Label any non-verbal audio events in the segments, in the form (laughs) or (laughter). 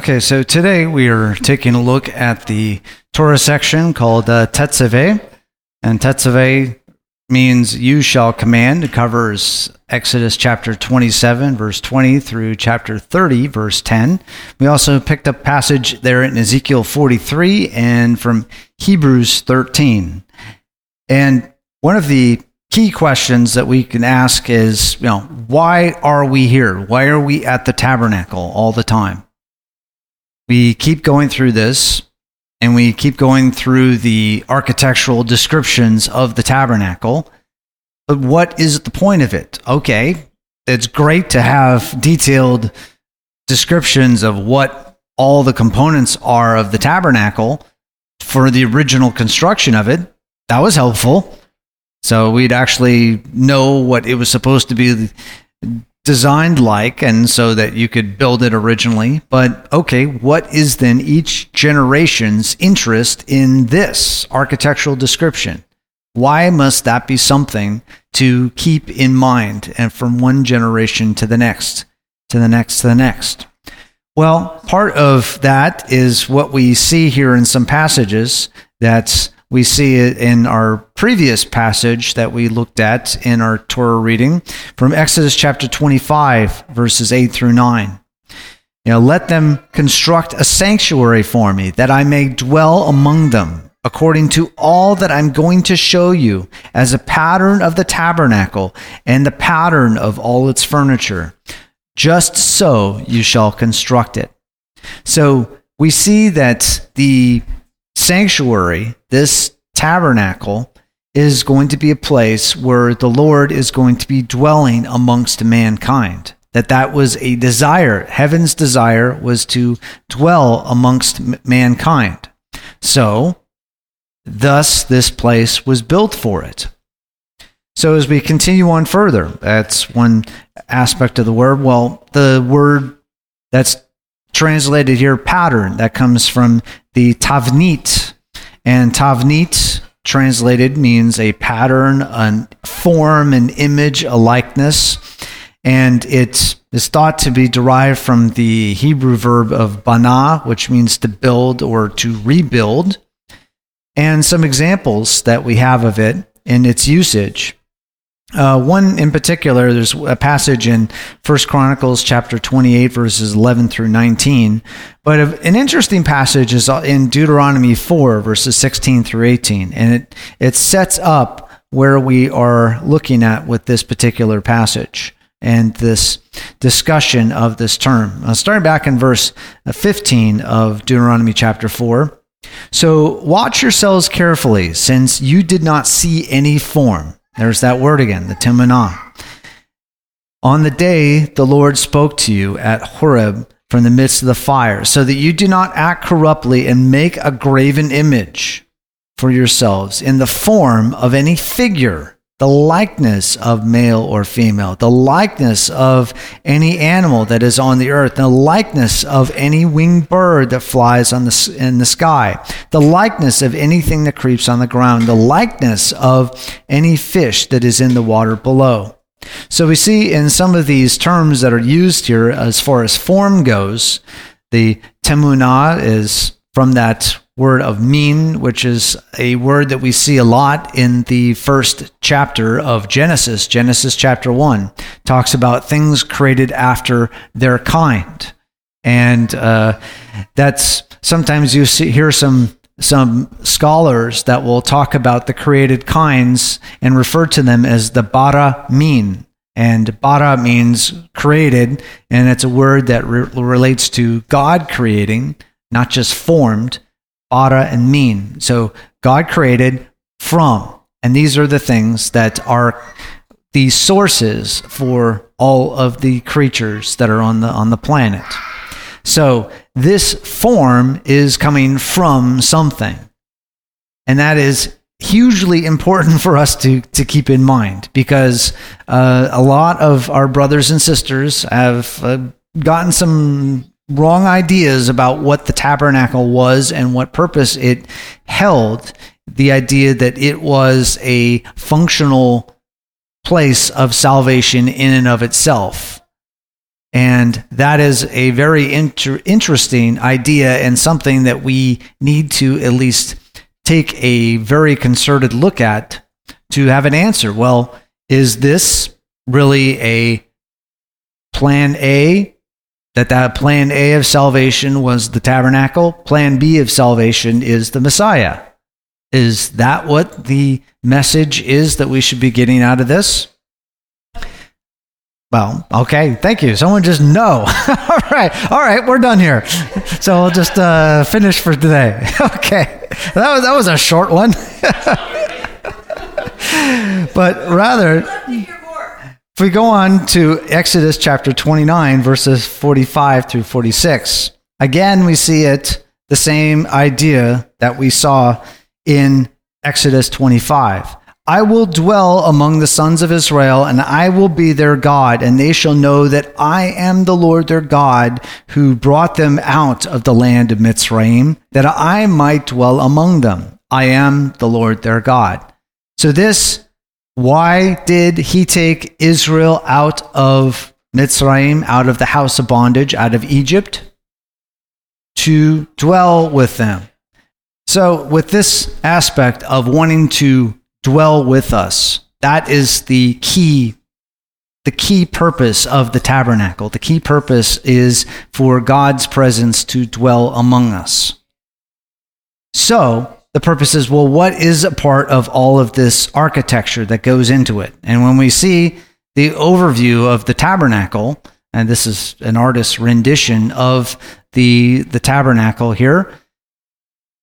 Okay, so today we are taking a look at the Torah section called uh, Tetzaveh. And Tetzaveh means you shall command. It covers Exodus chapter 27, verse 20 through chapter 30, verse 10. We also picked up passage there in Ezekiel 43 and from Hebrews 13. And one of the key questions that we can ask is, you know, why are we here? Why are we at the tabernacle all the time? We keep going through this and we keep going through the architectural descriptions of the tabernacle. But what is the point of it? Okay, it's great to have detailed descriptions of what all the components are of the tabernacle for the original construction of it. That was helpful. So we'd actually know what it was supposed to be designed like and so that you could build it originally. But okay, what is then each generation's interest in this architectural description? Why must that be something to keep in mind and from one generation to the next, to the next, to the next? Well, part of that is what we see here in some passages that's we see it in our previous passage that we looked at in our Torah reading from Exodus chapter 25, verses 8 through 9. You know, let them construct a sanctuary for me that I may dwell among them according to all that I'm going to show you as a pattern of the tabernacle and the pattern of all its furniture. Just so you shall construct it. So we see that the sanctuary, this tabernacle, is going to be a place where the Lord is going to be dwelling amongst mankind. That that was a desire. Heaven's desire was to dwell amongst mankind. So, thus this place was built for it. So as we continue on further, that's one aspect of the word. Well, the word that's translated here, pattern, that comes from the tavnit. And tavnit, translated, means a pattern, a form, an image, a likeness. And it is thought to be derived from the Hebrew verb of bana, which means to build or to rebuild. And some examples that we have of it in its usage. Uh, one in particular, there's a passage in First Chronicles chapter 28, verses 11 through 19. But an interesting passage is in Deuteronomy 4, verses 16 through 18. And it, it sets up where we are looking at with this particular passage and this discussion of this term. Uh, starting back in verse 15 of Deuteronomy chapter 4. So watch yourselves carefully, since you did not see any form there's that word again, the temunah. On the day the Lord spoke to you at Horeb from the midst of the fire, so that you do not act corruptly and make a graven image for yourselves in the form of any figure the likeness of male or female, the likeness of any animal that is on the earth, the likeness of any winged bird that flies on the, in the sky, the likeness of anything that creeps on the ground, the likeness of any fish that is in the water below. So we see in some of these terms that are used here as far as form goes, the temunah is from that word of min, which is a word that we see a lot in the first chapter of Genesis. Genesis chapter 1 talks about things created after their kind. And uh, that's sometimes you see, hear some some scholars that will talk about the created kinds and refer to them as the bara min. And bara means created, and it's a word that re- relates to God creating, not just formed bara, and min. So God created from. And these are the things that are the sources for all of the creatures that are on the on the planet. So this form is coming from something. And that is hugely important for us to, to keep in mind because uh, a lot of our brothers and sisters have uh, gotten some wrong ideas about what the tabernacle was and what purpose it held. The idea that it was a functional place of salvation in and of itself. And that is a very inter- interesting idea and something that we need to at least take a very concerted look at to have an answer. Well, is this really a plan A? That that plan A of salvation was the tabernacle. Plan B of salvation is the Messiah. Is that what the message is that we should be getting out of this? Well, okay, thank you. Someone just no. (laughs) all right, all right, we're done here. (laughs) So we'll just uh, finish for today. (laughs) okay, that was that was a short one. but rather, if we go on to Exodus chapter 29, verses 45 through 46, again we see it the same idea that we saw in Exodus 25. I will dwell among the sons of Israel, and I will be their God, and they shall know that I am the Lord their God, who brought them out of the land of Mitzrayim, that I might dwell among them. I am the Lord their God. So, this, why did he take Israel out of Mitzrayim, out of the house of bondage, out of Egypt? To dwell with them. So, with this aspect of wanting to dwell with us. That is the key the key purpose of the tabernacle. The key purpose is for God's presence to dwell among us. So, the purpose is well, what is a part of all of this architecture that goes into it? And when we see the overview of the tabernacle, and this is an artist's rendition of the, the tabernacle here,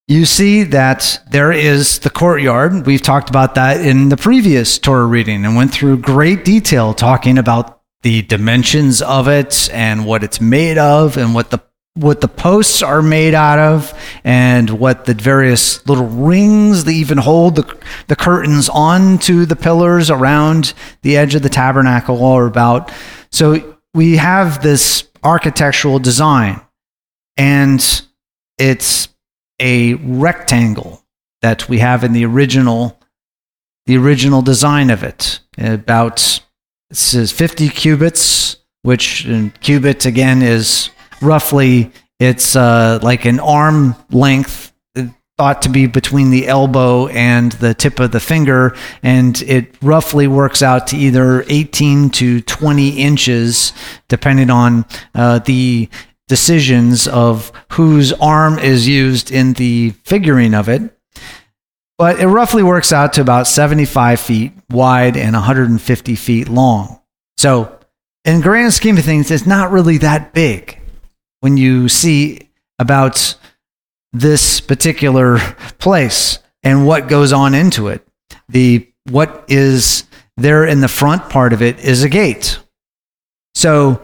you see that there is the courtyard. We've talked about that in the previous Torah reading and went through great detail talking about the dimensions of it and what it's made of and what the what the posts are made out of and what the various little rings that even hold the, the curtains onto the pillars around the edge of the tabernacle are about. So we have this architectural design and it's a rectangle that we have in the original the original design of it. About it says 50 cubits, which in cubit again is roughly it's uh, like an arm length thought to be between the elbow and the tip of the finger, and it roughly works out to either 18 to 20 inches, depending on uh, the decisions of whose arm is used in the figuring of it. But it roughly works out to about 75 feet wide and 150 feet long. So, in grand scheme of things, it's not really that big when you see about this particular place and what goes on into it. The what is there in the front part of it is a gate. So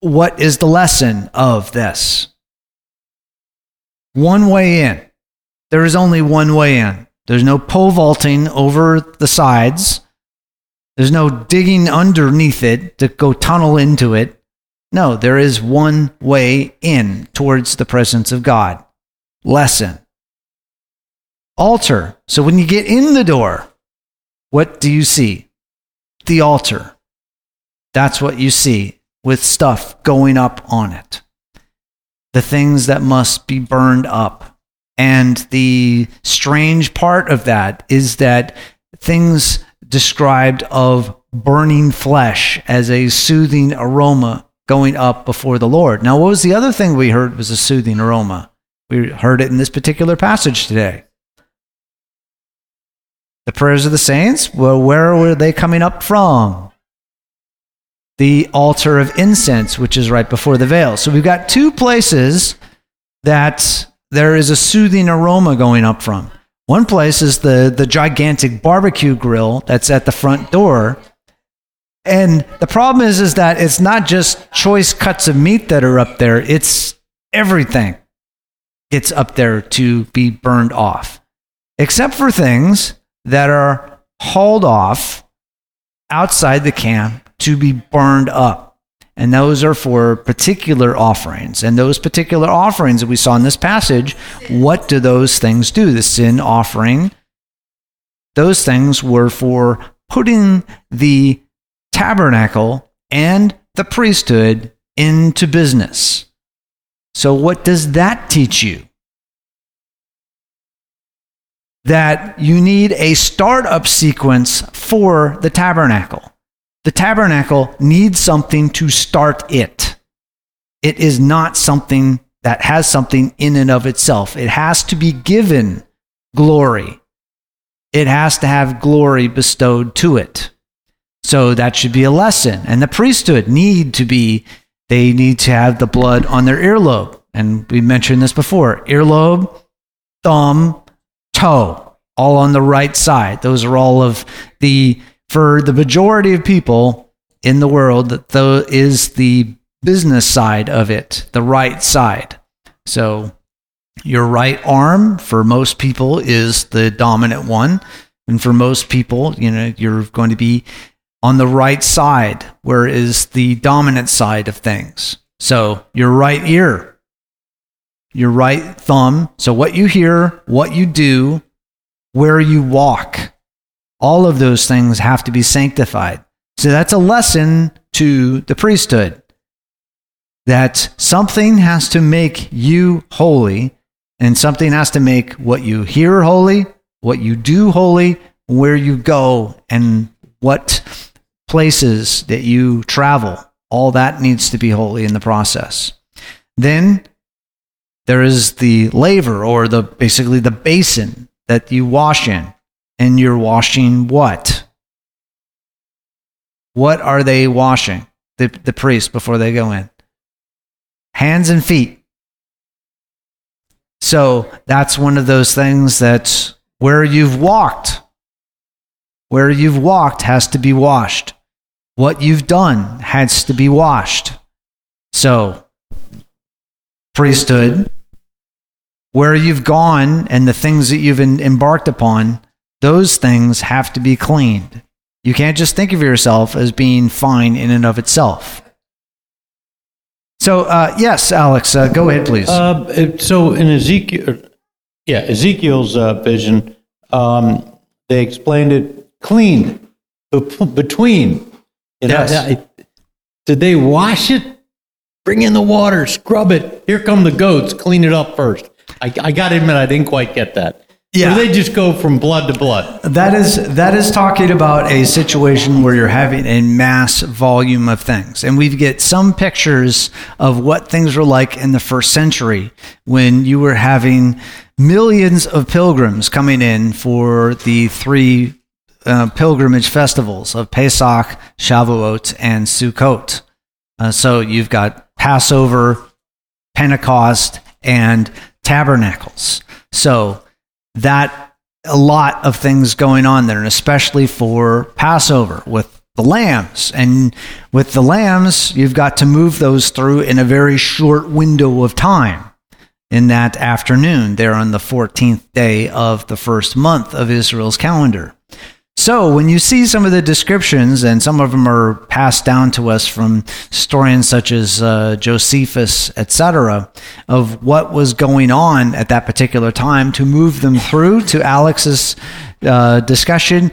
what is the lesson of this? One way in. There is only one way in. There's no pole vaulting over the sides. There's no digging underneath it to go tunnel into it. No, there is one way in towards the presence of God. Lesson. Altar. So when you get in the door, what do you see? The altar. That's what you see with stuff going up on it. The things that must be burned up. And the strange part of that is that things described of burning flesh as a soothing aroma going up before the Lord. Now, what was the other thing we heard was a soothing aroma? We heard it in this particular passage today. The prayers of the saints, well, where were they coming up from? the altar of incense, which is right before the veil. So we've got two places that there is a soothing aroma going up from. One place is the, the gigantic barbecue grill that's at the front door. And the problem is, is that it's not just choice cuts of meat that are up there. It's everything gets up there to be burned off, except for things that are hauled off outside the camp to be burned up. And those are for particular offerings. And those particular offerings that we saw in this passage, what do those things do? The sin offering, those things were for putting the tabernacle and the priesthood into business. So, what does that teach you? That you need a startup sequence for the tabernacle. The tabernacle needs something to start it. It is not something that has something in and of itself. It has to be given glory. It has to have glory bestowed to it. So that should be a lesson. And the priesthood need to be, they need to have the blood on their earlobe. And we mentioned this before earlobe, thumb, toe, all on the right side. Those are all of the, for the majority of people in the world, that is the business side of it, the right side. So your right arm for most people is the dominant one. And for most people, you know, you're going to be on the right side, where is the dominant side of things. So your right ear, your right thumb. So what you hear, what you do, where you walk, all of those things have to be sanctified. So that's a lesson to the priesthood that something has to make you holy and something has to make what you hear holy, what you do holy, where you go, and what places that you travel, all that needs to be holy in the process. Then there is the laver or the basically the basin that you wash in. And you're washing what? What are they washing? The, the priest before they go in. Hands and feet. So that's one of those things that where you've walked, where you've walked has to be washed. What you've done has to be washed. So, priesthood, where you've gone and the things that you've embarked upon, those things have to be cleaned. You can't just think of yourself as being fine in and of itself. So, uh, yes, Alex, uh, go ahead, please. Uh, so, in Ezekiel, yeah, Ezekiel's uh, vision, um, they explained it cleaned between yes. did they wash it? Bring in the water, scrub it. Here come the goats. Clean it up first. I, I got to admit, I didn't quite get that. Yeah, or they just go from blood to blood. That is that is talking about a situation where you're having a mass volume of things, and we get some pictures of what things were like in the first century when you were having millions of pilgrims coming in for the three uh, pilgrimage festivals of Pesach, Shavuot, and Sukkot. Uh, so you've got Passover, Pentecost, and Tabernacles. So that a lot of things going on there, and especially for Passover with the lambs. And with the lambs, you've got to move those through in a very short window of time in that afternoon, there on the 14th day of the first month of Israel's calendar. So, when you see some of the descriptions, and some of them are passed down to us from historians such as uh, Josephus, etc., of what was going on at that particular time to move them through to Alex's uh, discussion,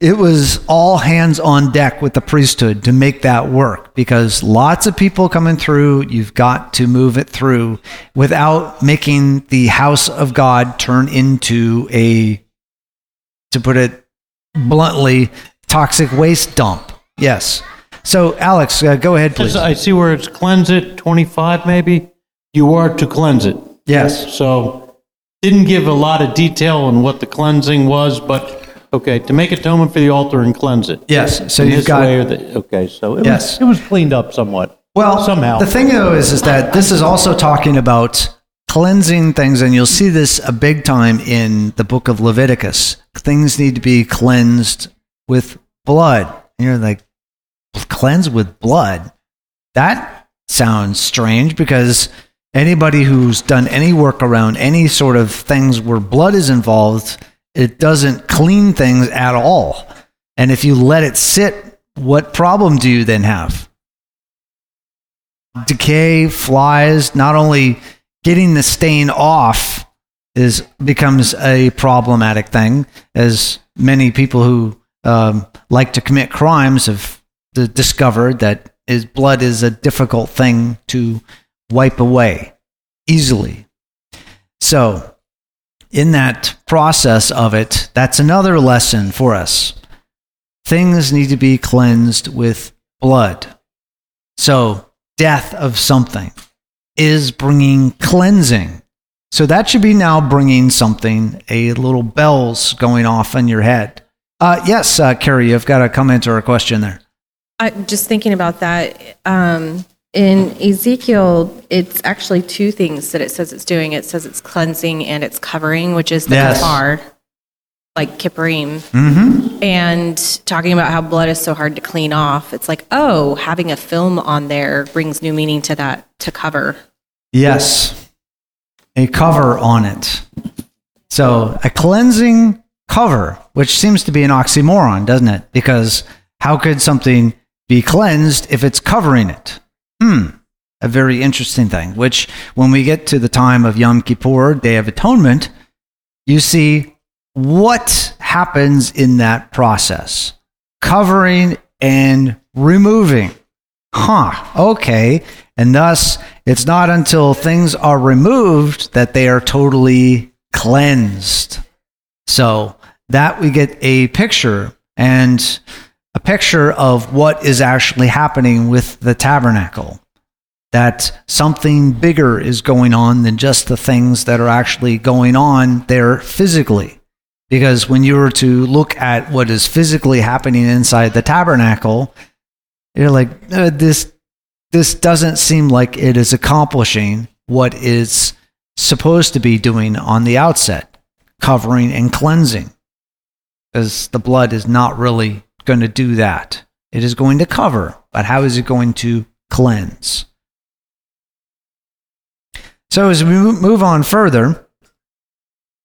it was all hands on deck with the priesthood to make that work because lots of people coming through, you've got to move it through without making the house of God turn into a, to put it bluntly toxic waste dump. Yes. So, Alex, uh, go ahead, please. I see where it's cleanse it, 25 maybe. You are to cleanse it. Yes. So, didn't give a lot of detail on what the cleansing was, but okay, to make atonement for the altar and cleanse it. Yes. So, you've got. The, okay, so it, yes. was, it was cleaned up somewhat. Well, somehow. The thing, though, is, is that this is also talking about cleansing things, and you'll see this a big time in the book of Leviticus. Things need to be cleansed with blood. And you're like, cleansed with blood. That sounds strange because anybody who's done any work around any sort of things where blood is involved, it doesn't clean things at all. And if you let it sit, what problem do you then have? Decay, flies, not only getting the stain off is becomes a problematic thing, as many people who um, like to commit crimes have d- discovered that his blood is a difficult thing to wipe away easily. So, in that process of it, that's another lesson for us. Things need to be cleansed with blood. So, death of something is bringing cleansing. So, that should be now bringing something, a little bells going off in your head. Uh, yes, uh, Carrie, you've got a comment or a question there. I, just thinking about that, um, in Ezekiel, it's actually two things that it says it's doing. It says it's cleansing and it's covering, which is the Yes. kafar, like kippurim. Mm-hmm. And talking about how blood is so hard to clean off, it's like, oh, having a film on there brings new meaning to that, to cover. Yes, a cover on it. So a cleansing cover, which seems to be an oxymoron, doesn't it? Because how could something be cleansed if it's covering it? Hmm, a very interesting thing. Which, when we get to the time of Yom Kippur, Day of Atonement, you see what happens in that process covering and removing. Huh, okay. And thus, it's not until things are removed that they are totally cleansed. So, that we get a picture and a picture of what is actually happening with the tabernacle. That something bigger is going on than just the things that are actually going on there physically. Because when you were to look at what is physically happening inside the tabernacle, you're like, uh, this, this doesn't seem like it is accomplishing what is supposed to be doing on the outset, covering and cleansing. Because the blood is not really going to do that. It is going to cover, but how is it going to cleanse? So as we move on further,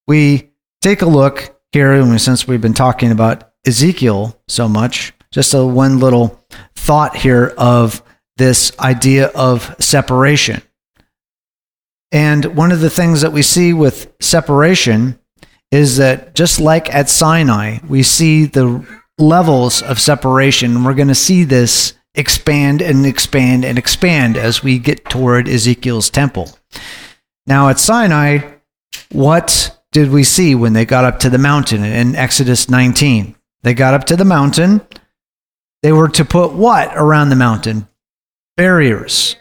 we take a look here, since we've been talking about Ezekiel so much, just a one little thought here of this idea of separation. And one of the things that we see with separation is that just like at Sinai, we see the levels of separation. We're going to see this expand and expand and expand as we get toward Ezekiel's temple. Now, at Sinai, what did we see when they got up to the mountain in Exodus 19? They got up to the mountain. They were to put what around the mountain? Barriers.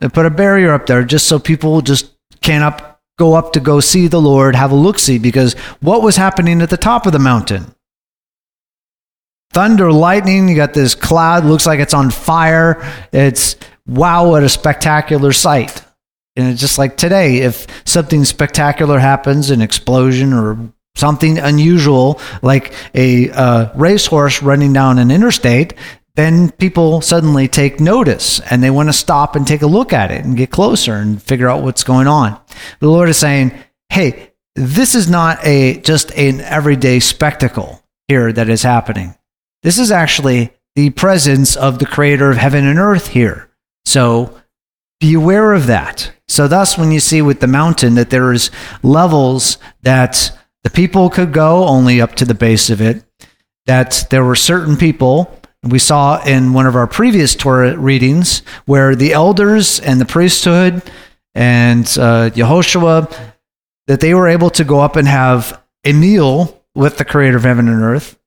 They put a barrier up there just so people just can't up, go up to go see the Lord, have a look see, because what was happening at the top of the mountain? Thunder, lightning, you got this cloud, looks like it's on fire. It's wow, what a spectacular sight. And it's just like today, if something spectacular happens, an explosion or something unusual, like a uh, racehorse running down an interstate, then people suddenly take notice and they want to stop and take a look at it and get closer and figure out what's going on. The Lord is saying, hey, this is not a just an everyday spectacle here that is happening. This is actually the presence of the creator of heaven and earth here. So be aware of that. So thus when you see with the mountain that there is levels that the people could go only up to the base of it, that there were certain people we saw in one of our previous Torah readings where the elders and the priesthood and uh, Yehoshua that they were able to go up and have a meal with the creator of heaven and earth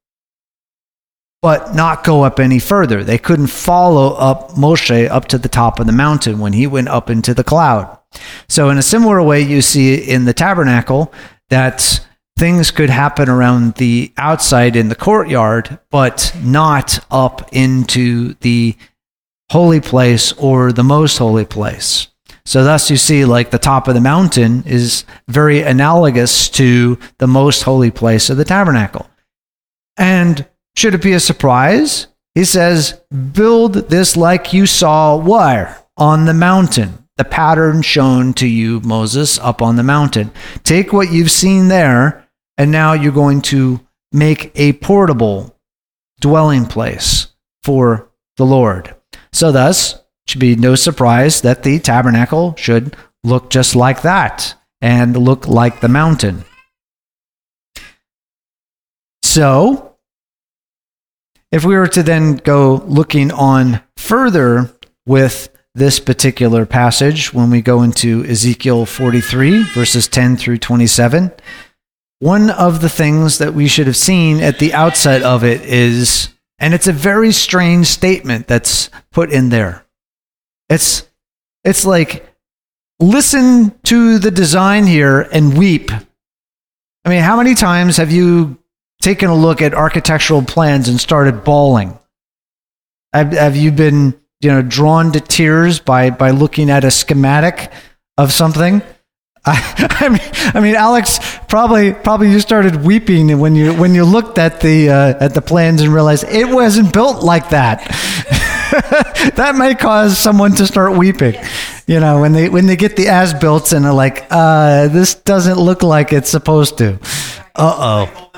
but not go up any further. They couldn't follow up Moshe up to the top of the mountain when he went up into the cloud. So, in a similar way, you see in the tabernacle that things could happen around the outside in the courtyard, but not up into the holy place or the most holy place. So, thus, you see, like the top of the mountain is very analogous to the most holy place of the tabernacle. And should it be a surprise He says, Build this like you saw where? On the mountain. The pattern shown to you, Moses, up on the mountain. Take what you've seen there, and now you're going to make a portable dwelling place for the Lord. So, thus, it should be no surprise that the tabernacle should look just like that and look like the mountain. So, if we were to then go looking on further with this particular passage, when we go into Ezekiel 43, verses 10 through 27, one of the things that we should have seen at the outset of it is, and it's a very strange statement that's put in there. It's, it's like, listen to the design here and weep. I mean, how many times have you taken a look at architectural plans and started bawling? Have, have you been, you know, drawn to tears by, by looking at a schematic of something? (laughs) I, I, mean, I mean, Alex, probably, probably you started weeping when you when you looked at the uh, at the plans and realized it wasn't built like that. (laughs) that may cause someone to start weeping. You know, when they when they get the as built and they're like, uh, this doesn't look like it's supposed to. Uh oh.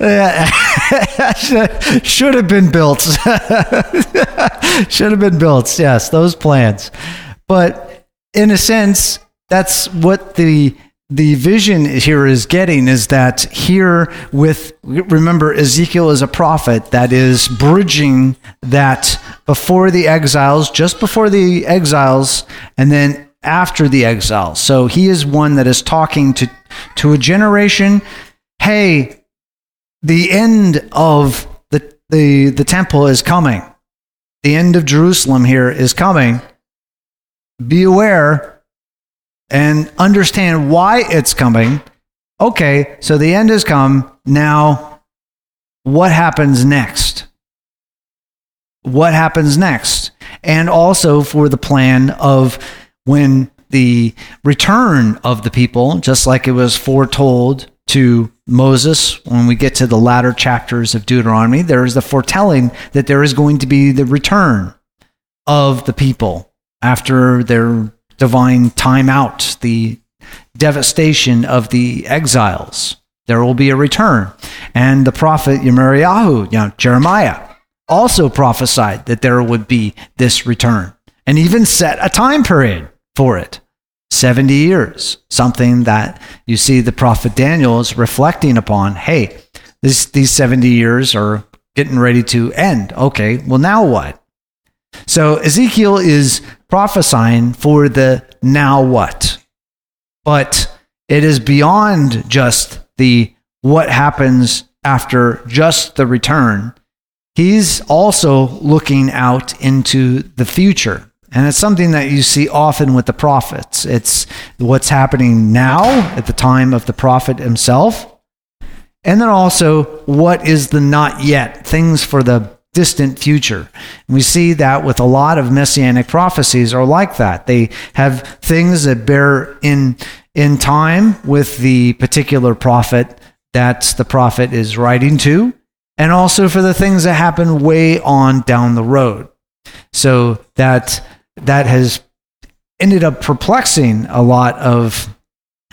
Yeah, (laughs) should have been built. should have been built. Yes, those plans. But in a sense, that's what the the vision here is getting is that here with remember Ezekiel is a prophet that is bridging that before the exiles just before the exiles and then after the exiles. So he is one that is talking to to a generation hey the end of the the the temple is coming. The end of Jerusalem here is coming. Be aware and understand why it's coming. Okay, so the end has come. Now, what happens next? What happens next? And also for the plan of when the return of the people, just like it was foretold to Moses when we get to the latter chapters of Deuteronomy, there is the foretelling that there is going to be the return of the people after their divine timeout, the devastation of the exiles. There will be a return. And the prophet Yirmiyahu, you know, Jeremiah, also prophesied that there would be this return and even set a time period for it 70 years, something that you see the prophet Daniel is reflecting upon. Hey, this, these 70 years are getting ready to end. Okay, well, now what? So Ezekiel is prophesying for the now what. But it is beyond just the what happens after just the return. He's also looking out into the future. And it's something that you see often with the prophets. It's what's happening now at the time of the prophet himself. And then also, what is the not yet? Things for the distant future. And we see that with a lot of messianic prophecies are like that. They have things that bear in in time with the particular prophet that the prophet is writing to, and also for the things that happen way on down the road. So that that has ended up perplexing a lot of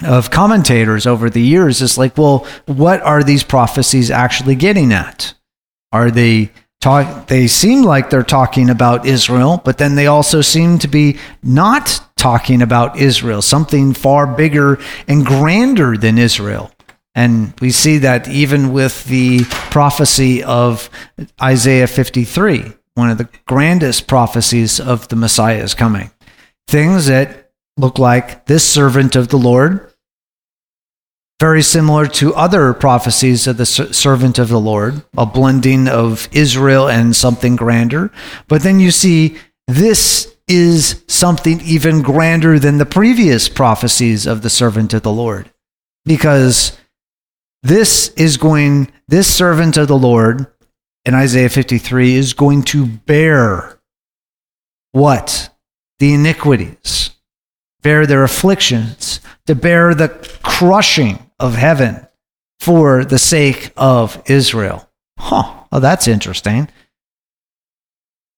of commentators over the years. It's like, well, what are these prophecies actually getting at? Are they talk, they seem like they're talking about Israel, but then they also seem to be not talking about Israel, something far bigger and grander than Israel. And we see that even with the prophecy of Isaiah 53, one of the grandest prophecies of the Messiah is coming. Things that look like this servant of the Lord very similar to other prophecies of the servant of the Lord, a blending of Israel and something grander. But then you see this is something even grander than the previous prophecies of the servant of the Lord. Because this is going, this servant of the Lord in Isaiah 53 is going to bear what? The iniquities, bear their afflictions, to bear the crushing of heaven for the sake of Israel. Huh. Oh, that's interesting.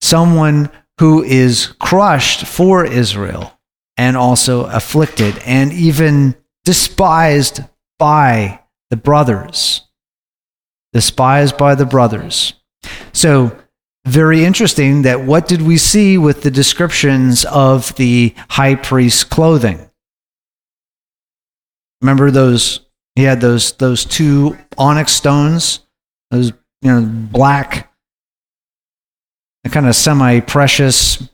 someone who is crushed for Israel and also afflicted and even despised by the brothers. Despised by the brothers. So, very interesting that what did we see with the descriptions of the high priest's clothing? Remember those he had those those two onyx stones, those you know black, kind of semi-precious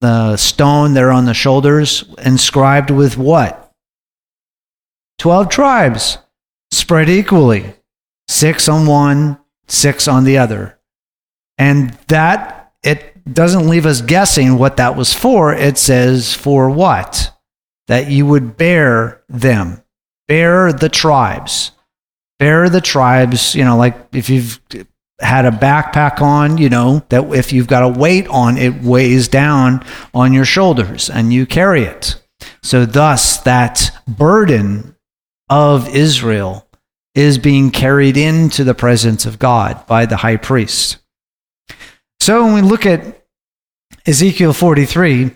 the stone there on the shoulders, inscribed with what? Twelve tribes spread equally, six on one, six on the other, and that it doesn't leave us guessing what that was for. It says for what? That you would bear them bear the tribes. Bear the tribes, you know, like if you've had a backpack on, you know, that if you've got a weight on, it weighs down on your shoulders and you carry it. So, thus, that burden of Israel is being carried into the presence of God by the high priest. So, when we look at Ezekiel 43,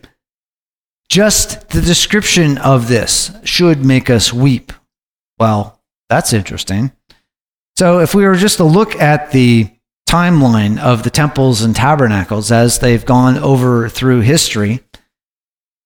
just the description of this should make us weep. Well, that's interesting. So, if we were just to look at the timeline of the temples and tabernacles as they've gone over through history,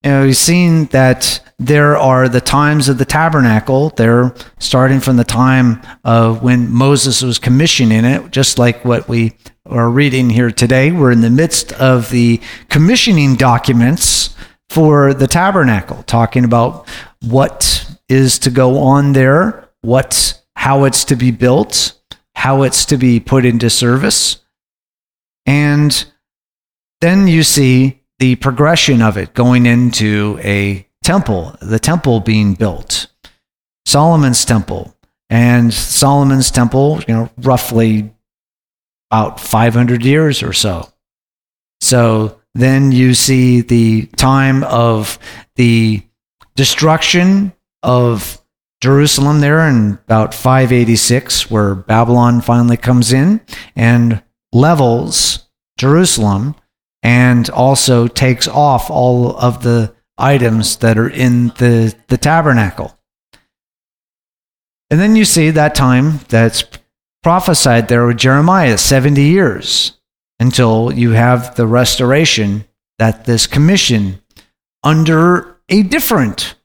you know, we've seen that there are the times of the tabernacle. They're starting from the time of when Moses was commissioning it, just like what we are reading here today. We're in the midst of the commissioning documents for the tabernacle, talking about what is to go on there, what how it's to be built, how it's to be put into service. And then you see the progression of it going into a temple, the temple being built. Solomon's temple. And Solomon's temple, you know, roughly about 500 years or so. So then you see the time of the destruction of Jerusalem there in about 586, where Babylon finally comes in and levels Jerusalem and also takes off all of the items that are in the, the tabernacle. And then you see that time that's prophesied there with Jeremiah 70 years until you have the restoration that this commission under a different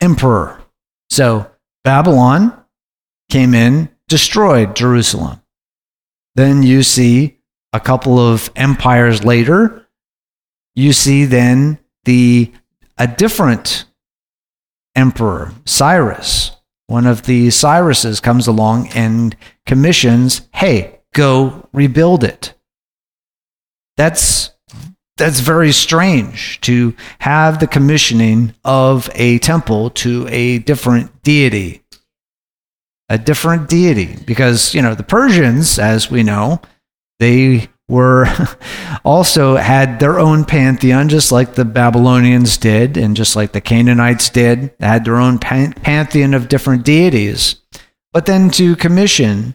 emperor. So Babylon came in, destroyed Jerusalem. Then you see a couple of empires later, you see then the a different emperor, Cyrus. One of the Cyruses comes along and commissions, "Hey, go rebuild it." That's that's very strange to have the commissioning of a temple to a different deity. A different deity. Because, you know, the Persians, as we know, they were (laughs) also had their own pantheon, just like the Babylonians did, and just like the Canaanites did, they had their own pan- pantheon of different deities. But then to commission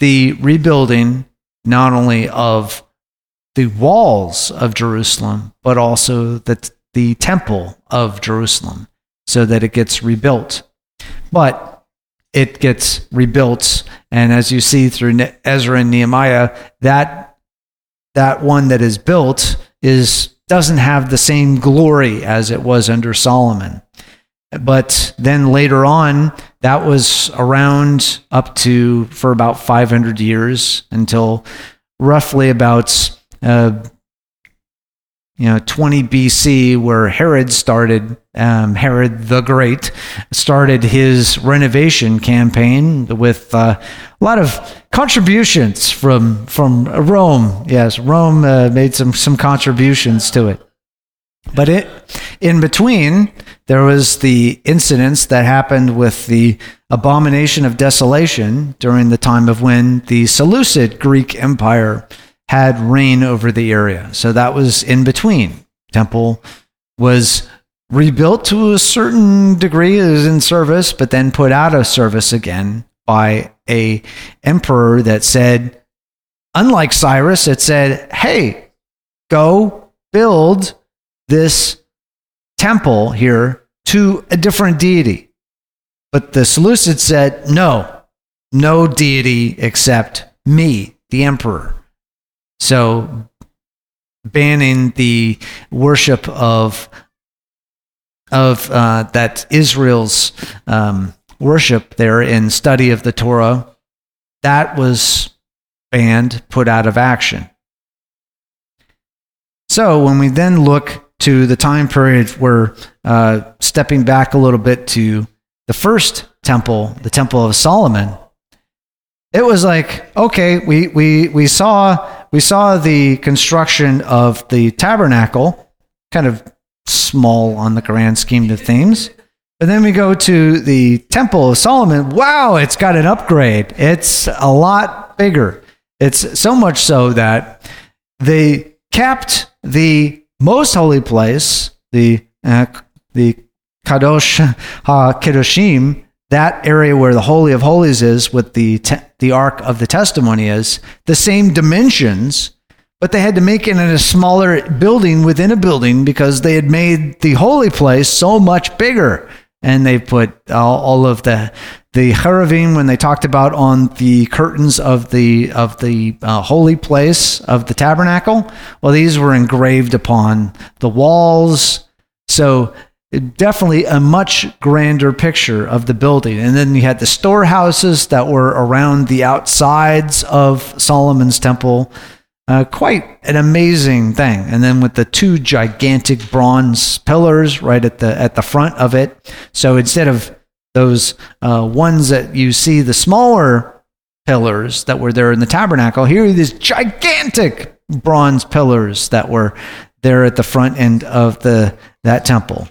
the rebuilding not only of the walls of Jerusalem, but also the, the temple of Jerusalem so that it gets rebuilt. But it gets rebuilt. And as you see through Ezra and Nehemiah, that, that one that is built is, doesn't have the same glory as it was under Solomon. But then later on, that was around up to for about 500 years until roughly about uh, you know 20 BC, where Herod started, um, Herod the Great started his renovation campaign with uh, a lot of contributions from from Rome. Yes, Rome uh, made some some contributions to it. But it, in between, there was the incidents that happened with the abomination of desolation during the time of when the Seleucid Greek Empire had reign over the area. So that was in between. Temple was rebuilt to a certain degree, it was in service, but then put out of service again by a emperor that said, unlike Cyrus, it said, hey, go build this temple here to a different deity. But the Seleucids said, no, no deity except me, the emperor. So banning the worship of of uh, that Israel's um, worship there in study of the Torah, that was banned, put out of action. So when we then look to the time period where uh, stepping back a little bit to the first temple, the Temple of Solomon, it was like okay, we we we saw we saw the construction of the tabernacle, kind of small on the grand scheme of things. But then we go to the Temple of Solomon. Wow, it's got an upgrade. It's a lot bigger. It's so much so that they kept the most holy place, the uh, the Kadosh HaKedoshim, that area where the Holy of Holies is, with the, te- the Ark of the Testimony is, the same dimensions, but they had to make it in a smaller building within a building because they had made the holy place so much bigger. And they put all, all of the the cherubim when they talked about on the curtains of the of the uh, holy place of the tabernacle. Well, these were engraved upon the walls. So definitely a much grander picture of the building. And then you had the storehouses that were around the outsides of Solomon's temple. Uh, quite an amazing thing. And then with the two gigantic bronze pillars right at the at the front of it. So instead of those uh, ones that you see, the smaller pillars that were there in the tabernacle, here are these gigantic bronze pillars that were there at the front end of the that temple.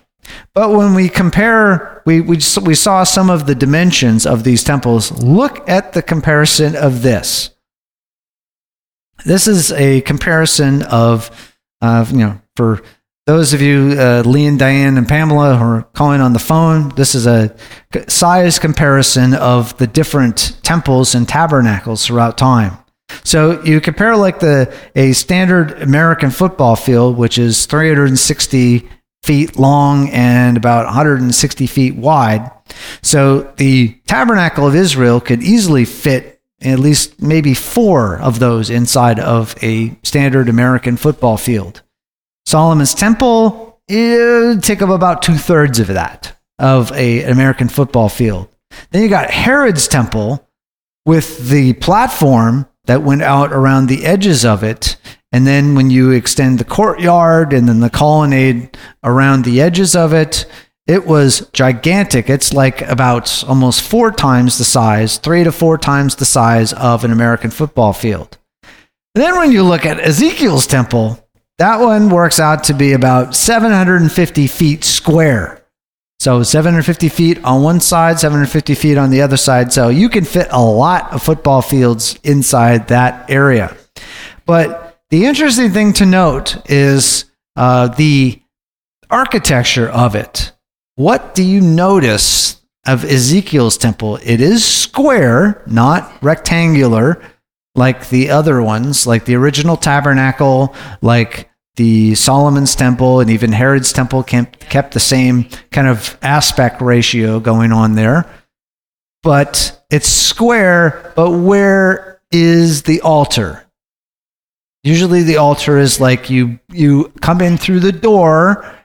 But when we compare, we, we, we saw some of the dimensions of these temples. Look at the comparison of this. This is a comparison of, uh, you know, for those of you, uh, Lee and Diane and Pamela, who are calling on the phone, this is a size comparison of the different temples and tabernacles throughout time. So you compare like the a standard American football field, which is 360 feet long and about 160 feet wide. So the tabernacle of Israel could easily fit at least maybe four of those inside of a standard American football field. Solomon's temple would take up about two thirds of that of a, an American football field. Then you got Herod's temple with the platform that went out around the edges of it and then when you extend the courtyard and then the colonnade around the edges of it, it was gigantic. It's like about almost four times the size, three to four times the size of an American football field. And then when you look at Ezekiel's temple, that one works out to be about 750 feet square. So 750 feet on one side, 750 feet on the other side. So you can fit a lot of football fields inside that area. But the interesting thing to note is uh, the architecture of it. What do you notice of Ezekiel's temple? It is square, not rectangular like the other ones, like the original tabernacle, like the Solomon's temple, and even Herod's temple kept the same kind of aspect ratio going on there. But it's square, but where is the altar? Usually the altar is like you you come in through the door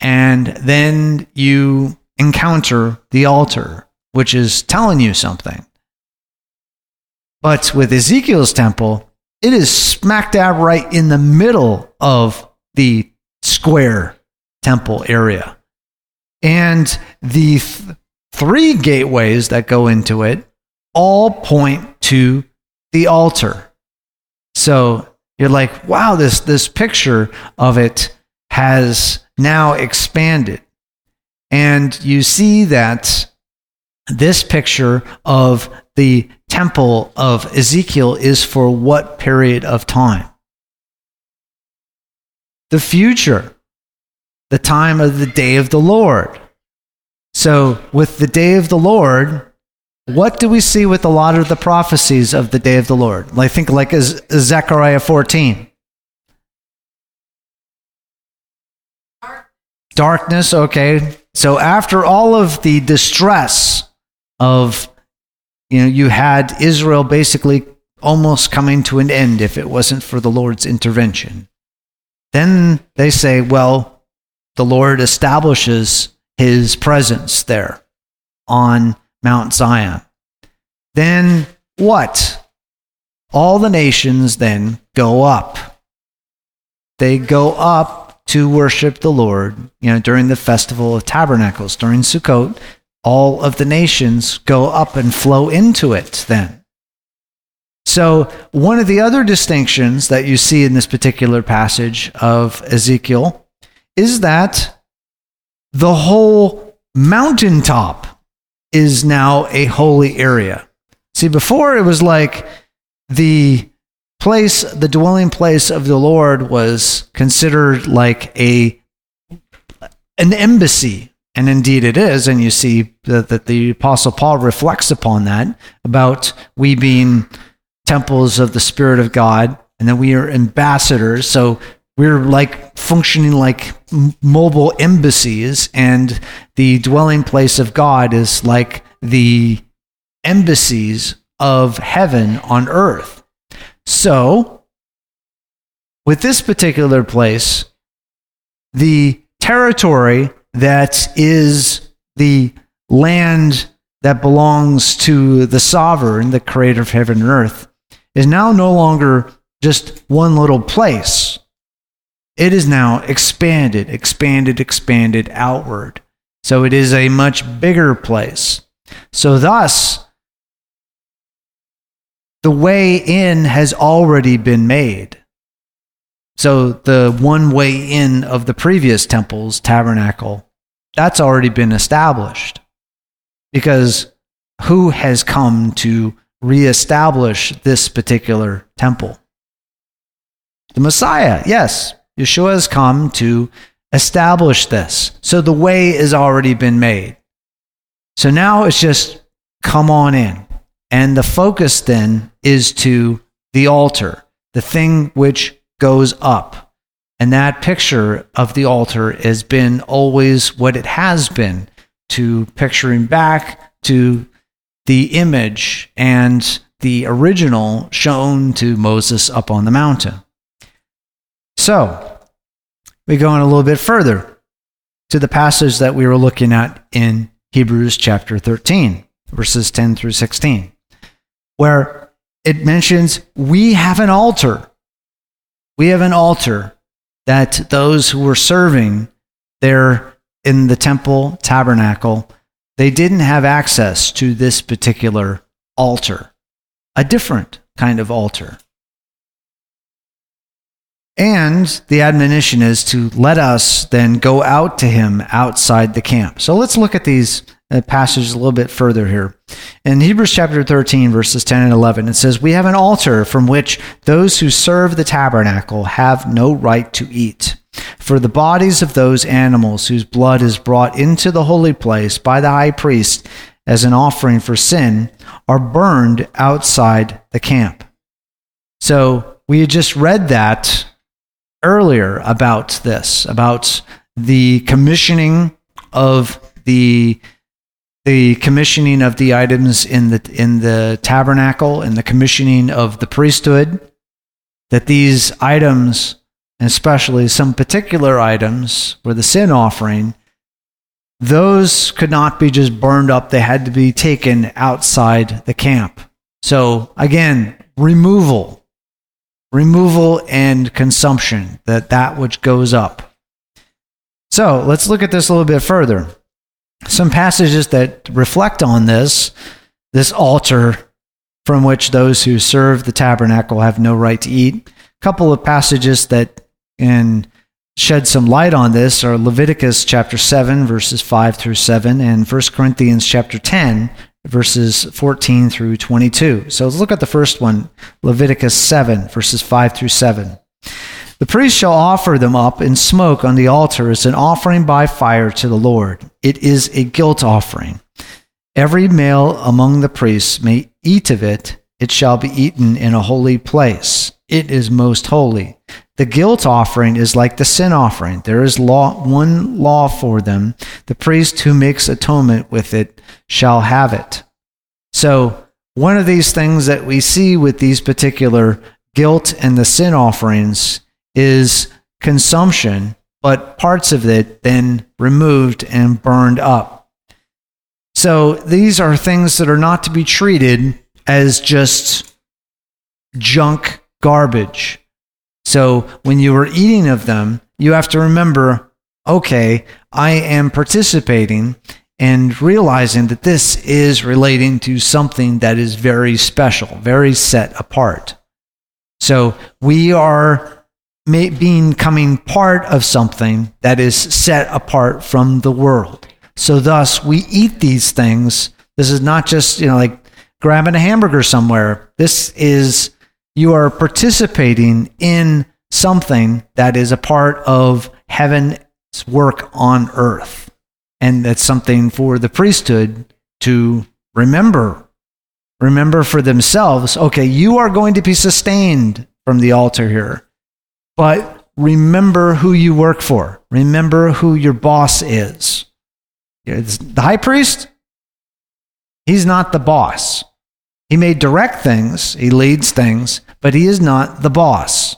and then you encounter the altar, which is telling you something. But with Ezekiel's temple, it is smack dab right in the middle of the square temple area. And the th- three gateways that go into it all point to the altar. So you're like, wow, this, this picture of it has now expanded. And you see that this picture of the temple of Ezekiel is for what period of time? The future, the time of the day of the Lord. So, with the day of the Lord, what do we see with a lot of the prophecies of the day of the Lord? I think like Zechariah 14. darkness, okay. So after all of the distress of, you know, you had Israel basically almost coming to an end if it wasn't for the Lord's intervention. Then they say, well, the Lord establishes his presence there on Mount Zion. Then what? All the nations then go up. They go up to worship the Lord, you know, during the festival of tabernacles, during Sukkot, all of the nations go up and flow into it then. So, one of the other distinctions that you see in this particular passage of Ezekiel is that the whole mountaintop is now a holy area. See, before it was like the place, the dwelling place of the Lord was considered like a an embassy. And indeed it is. And you see that, that the Apostle Paul reflects upon that about we being temples of the Spirit of God, and that we are ambassadors. So we're like functioning like mobile embassies, and the dwelling place of God is like the embassies of heaven on earth. So, with this particular place, the territory that is the land that belongs to the sovereign, the creator of heaven and earth, is now no longer just one little place. It is now expanded, expanded, expanded outward. So it is a much bigger place. So, thus, the way in has already been made. So, the one way in of the previous temple's tabernacle, that's already been established. Because who has come to reestablish this particular temple? The Messiah, yes. Yeshua has come to establish this. So the way has already been made. So now it's just come on in. And the focus then is to the altar, the thing which goes up. And that picture of the altar has been always what it has been to picturing back to the image and the original shown to Moses up on the mountain. So, we go on a little bit further to the passage that we were looking at in Hebrews chapter 13, verses 10 through 16, where it mentions we have an altar. We have an altar that those who were serving there in the temple tabernacle, they didn't have access to this particular altar, a different kind of altar. And the admonition is to let us then go out to him outside the camp. So let's look at these uh, passages a little bit further here. In Hebrews chapter 13, verses 10 and 11, it says, We have an altar from which those who serve the tabernacle have no right to eat. For the bodies of those animals whose blood is brought into the holy place by the high priest as an offering for sin are burned outside the camp. So we had just read that earlier about this, about the commissioning of the the commissioning of the items in the in the tabernacle and the commissioning of the priesthood that these items especially some particular items were the sin offering those could not be just burned up. They had to be taken outside the camp. So again removal removal and consumption, that that which goes up. So let's look at this a little bit further. Some passages that reflect on this, this altar from which those who serve the tabernacle have no right to eat. A couple of passages that can shed some light on this are Leviticus chapter 7 verses 5 through 7 and 1 Corinthians chapter 10 verses 14 through 22. So let's look at the first one, Leviticus 7, verses 5 through 7. The priest shall offer them up in smoke on the altar as an offering by fire to the Lord. It is a guilt offering. Every male among the priests may eat of it. It shall be eaten in a holy place. It is most holy. The guilt offering is like the sin offering. There is law, one law for them. The priest who makes atonement with it shall have it. So, one of these things that we see with these particular guilt and the sin offerings is consumption, but parts of it then removed and burned up. So, these are things that are not to be treated as just junk garbage so when you are eating of them, you have to remember okay, I am participating and realizing that this is relating to something that is very special, very set apart. So we are being coming part of something that is set apart from the world. So thus we eat these things. This is not just, you know, like grabbing a hamburger somewhere. This is you are participating in something that is a part of heaven's work on earth. And that's something for the priesthood to remember. Remember for themselves okay, you are going to be sustained from the altar here, but remember who you work for. Remember who your boss is. It's the high priest, he's not the boss. He may direct things, he leads things, but he is not the boss,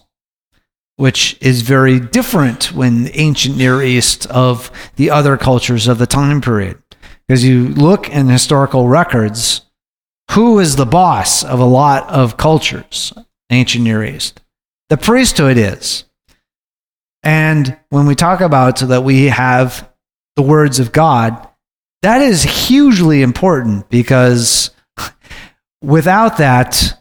which is very different when ancient Near East of the other cultures of the time period. Because you look in historical records, who is the boss of a lot of cultures, ancient Near East? The priesthood is. And when we talk about so that we have the words of God, that is hugely important because Without that,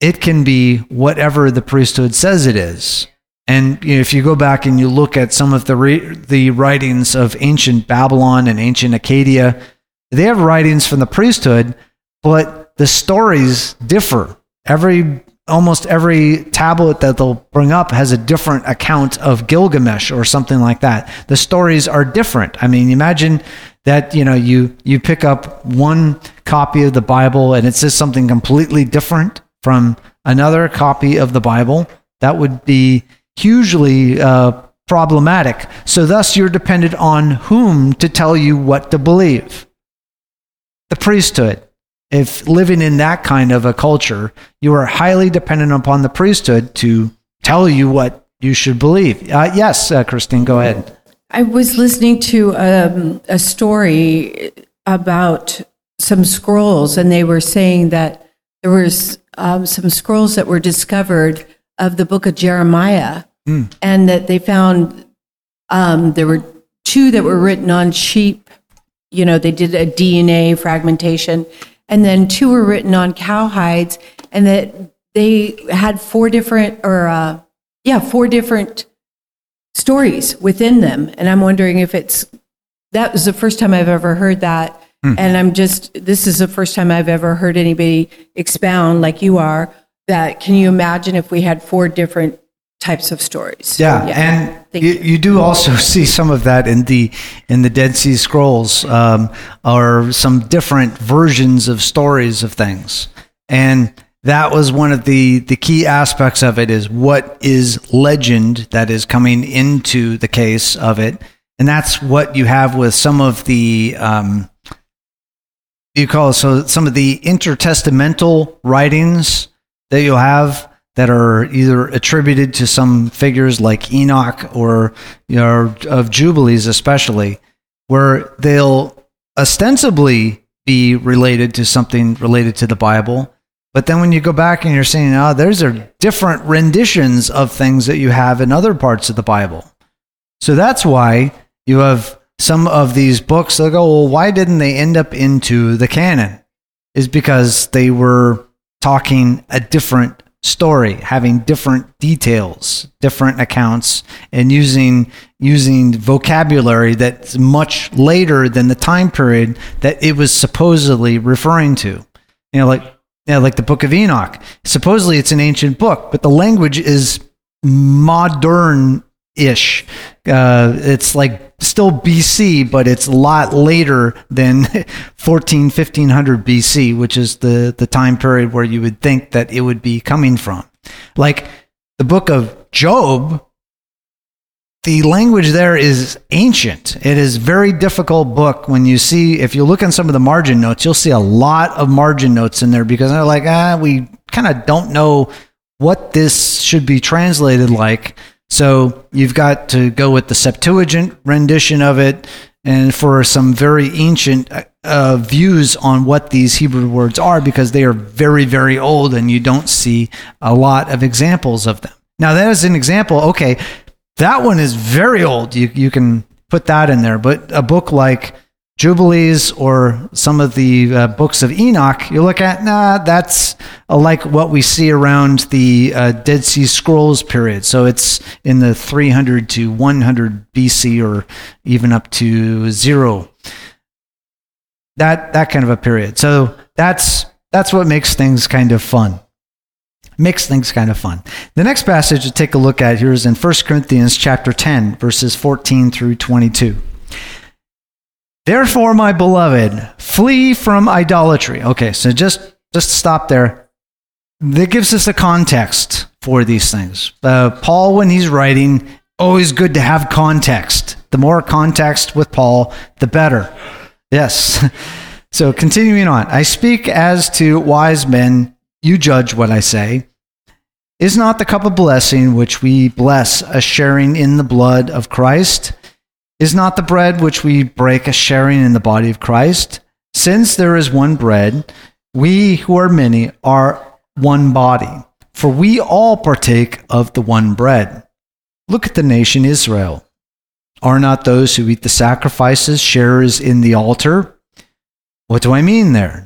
it can be whatever the priesthood says it is. And you know, if you go back and you look at some of the re- the writings of ancient Babylon and ancient Akkadia, they have writings from the priesthood, but the stories differ. Every almost every tablet that they'll bring up has a different account of Gilgamesh or something like that. The stories are different. I mean, imagine that you know you you pick up one copy of the Bible and it says something completely different from another copy of the Bible. That would be hugely uh, problematic. So, thus, you're dependent on whom to tell you what to believe. The priesthood. If living in that kind of a culture, you are highly dependent upon the priesthood to tell you what you should believe. Uh, yes, uh, Christine, go ahead. I was listening to um, a story about some scrolls, and they were saying that there was um, some scrolls that were discovered of the book of Jeremiah, mm. and that they found um, there were two that were written on sheep. You know, they did a DNA fragmentation, and then two were written on cow hides, and that they had four different, or uh, yeah, four different stories within them. And I'm wondering if it's that was the first time I've ever heard that. Hmm. And I'm just, this is the first time I've ever heard anybody expound like you are that can you imagine if we had four different types of stories? Yeah. yeah. And you, you, do also (laughs) see some of that in the, in the Dead Sea Scrolls, um, or some different versions of stories of things. And that was one of the the key aspects of it is what is legend that is coming into the case of it. And that's what you have with some of the um, you call it, so some of the intertestamental writings that you'll have that are either attributed to some figures like Enoch or you know of Jubilees especially where they'll ostensibly be related to something related to the Bible but then when you go back and you're saying, oh, ah, there's are different renditions of things that you have in other parts of the Bible. So that's why you have some of these books that go, well, why didn't they end up into the canon? Is because they were talking a different story, having different details, different accounts, and using using vocabulary that's much later than the time period that it was supposedly referring to. You know, like yeah, like the Book of Enoch. Supposedly it's an ancient book, but the language is modern ish. Uh, it's like still BC, but it's a lot later than (laughs) 14, 1500 BC, which is the, the time period where you would think that it would be coming from. Like the book of Job, the language there is ancient. It is very difficult book when you see if you look in some of the margin notes, you'll see a lot of margin notes in there because they're like, ah, we kind of don't know what this should be translated like. So you've got to go with the Septuagint rendition of it and for some very ancient uh, views on what these Hebrew words are because they are very, very old and you don't see a lot of examples of them. Now, that is an example. Okay, that one is very old. You, you can put that in there. But a book like Jubilees or some of the uh, books of Enoch, you look at, nah, that's uh, like what we see around the uh, Dead Sea Scrolls period. So it's in the 300 to 100 BC or even up to zero. That, that kind of a period. So that's, that's what makes things kind of fun. Makes things kind of fun. The next passage to take a look at here is in 1 Corinthians chapter 10, verses 14 through 22. Therefore, my beloved, flee from idolatry. Okay, so just just stop there. That gives us a context for these things. Uh, Paul, when he's writing, always good to have context. The more context with Paul, the better. Yes. (laughs) So continuing on, I speak as to wise men. You judge what I say. Is not the cup of blessing which we bless a sharing in the blood of Christ? Is not the bread which we break a sharing in the body of Christ? Since there is one bread, we who are many are one body, for we all partake of the one bread. Look at the nation Israel. Are not those who eat the sacrifices sharers in the altar? What do I mean there?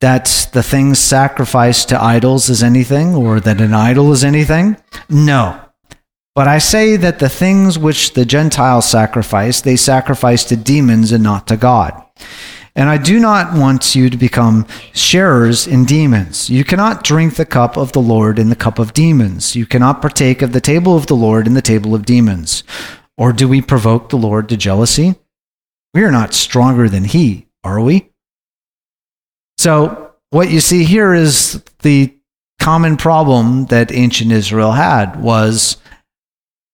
That the things sacrificed to idols is anything, or that an idol is anything? No. But I say that the things which the Gentiles sacrifice, they sacrifice to demons and not to God. And I do not want you to become sharers in demons. You cannot drink the cup of the Lord in the cup of demons. You cannot partake of the table of the Lord in the table of demons. Or do we provoke the Lord to jealousy? We are not stronger than he, are we? So, what you see here is the common problem that ancient Israel had was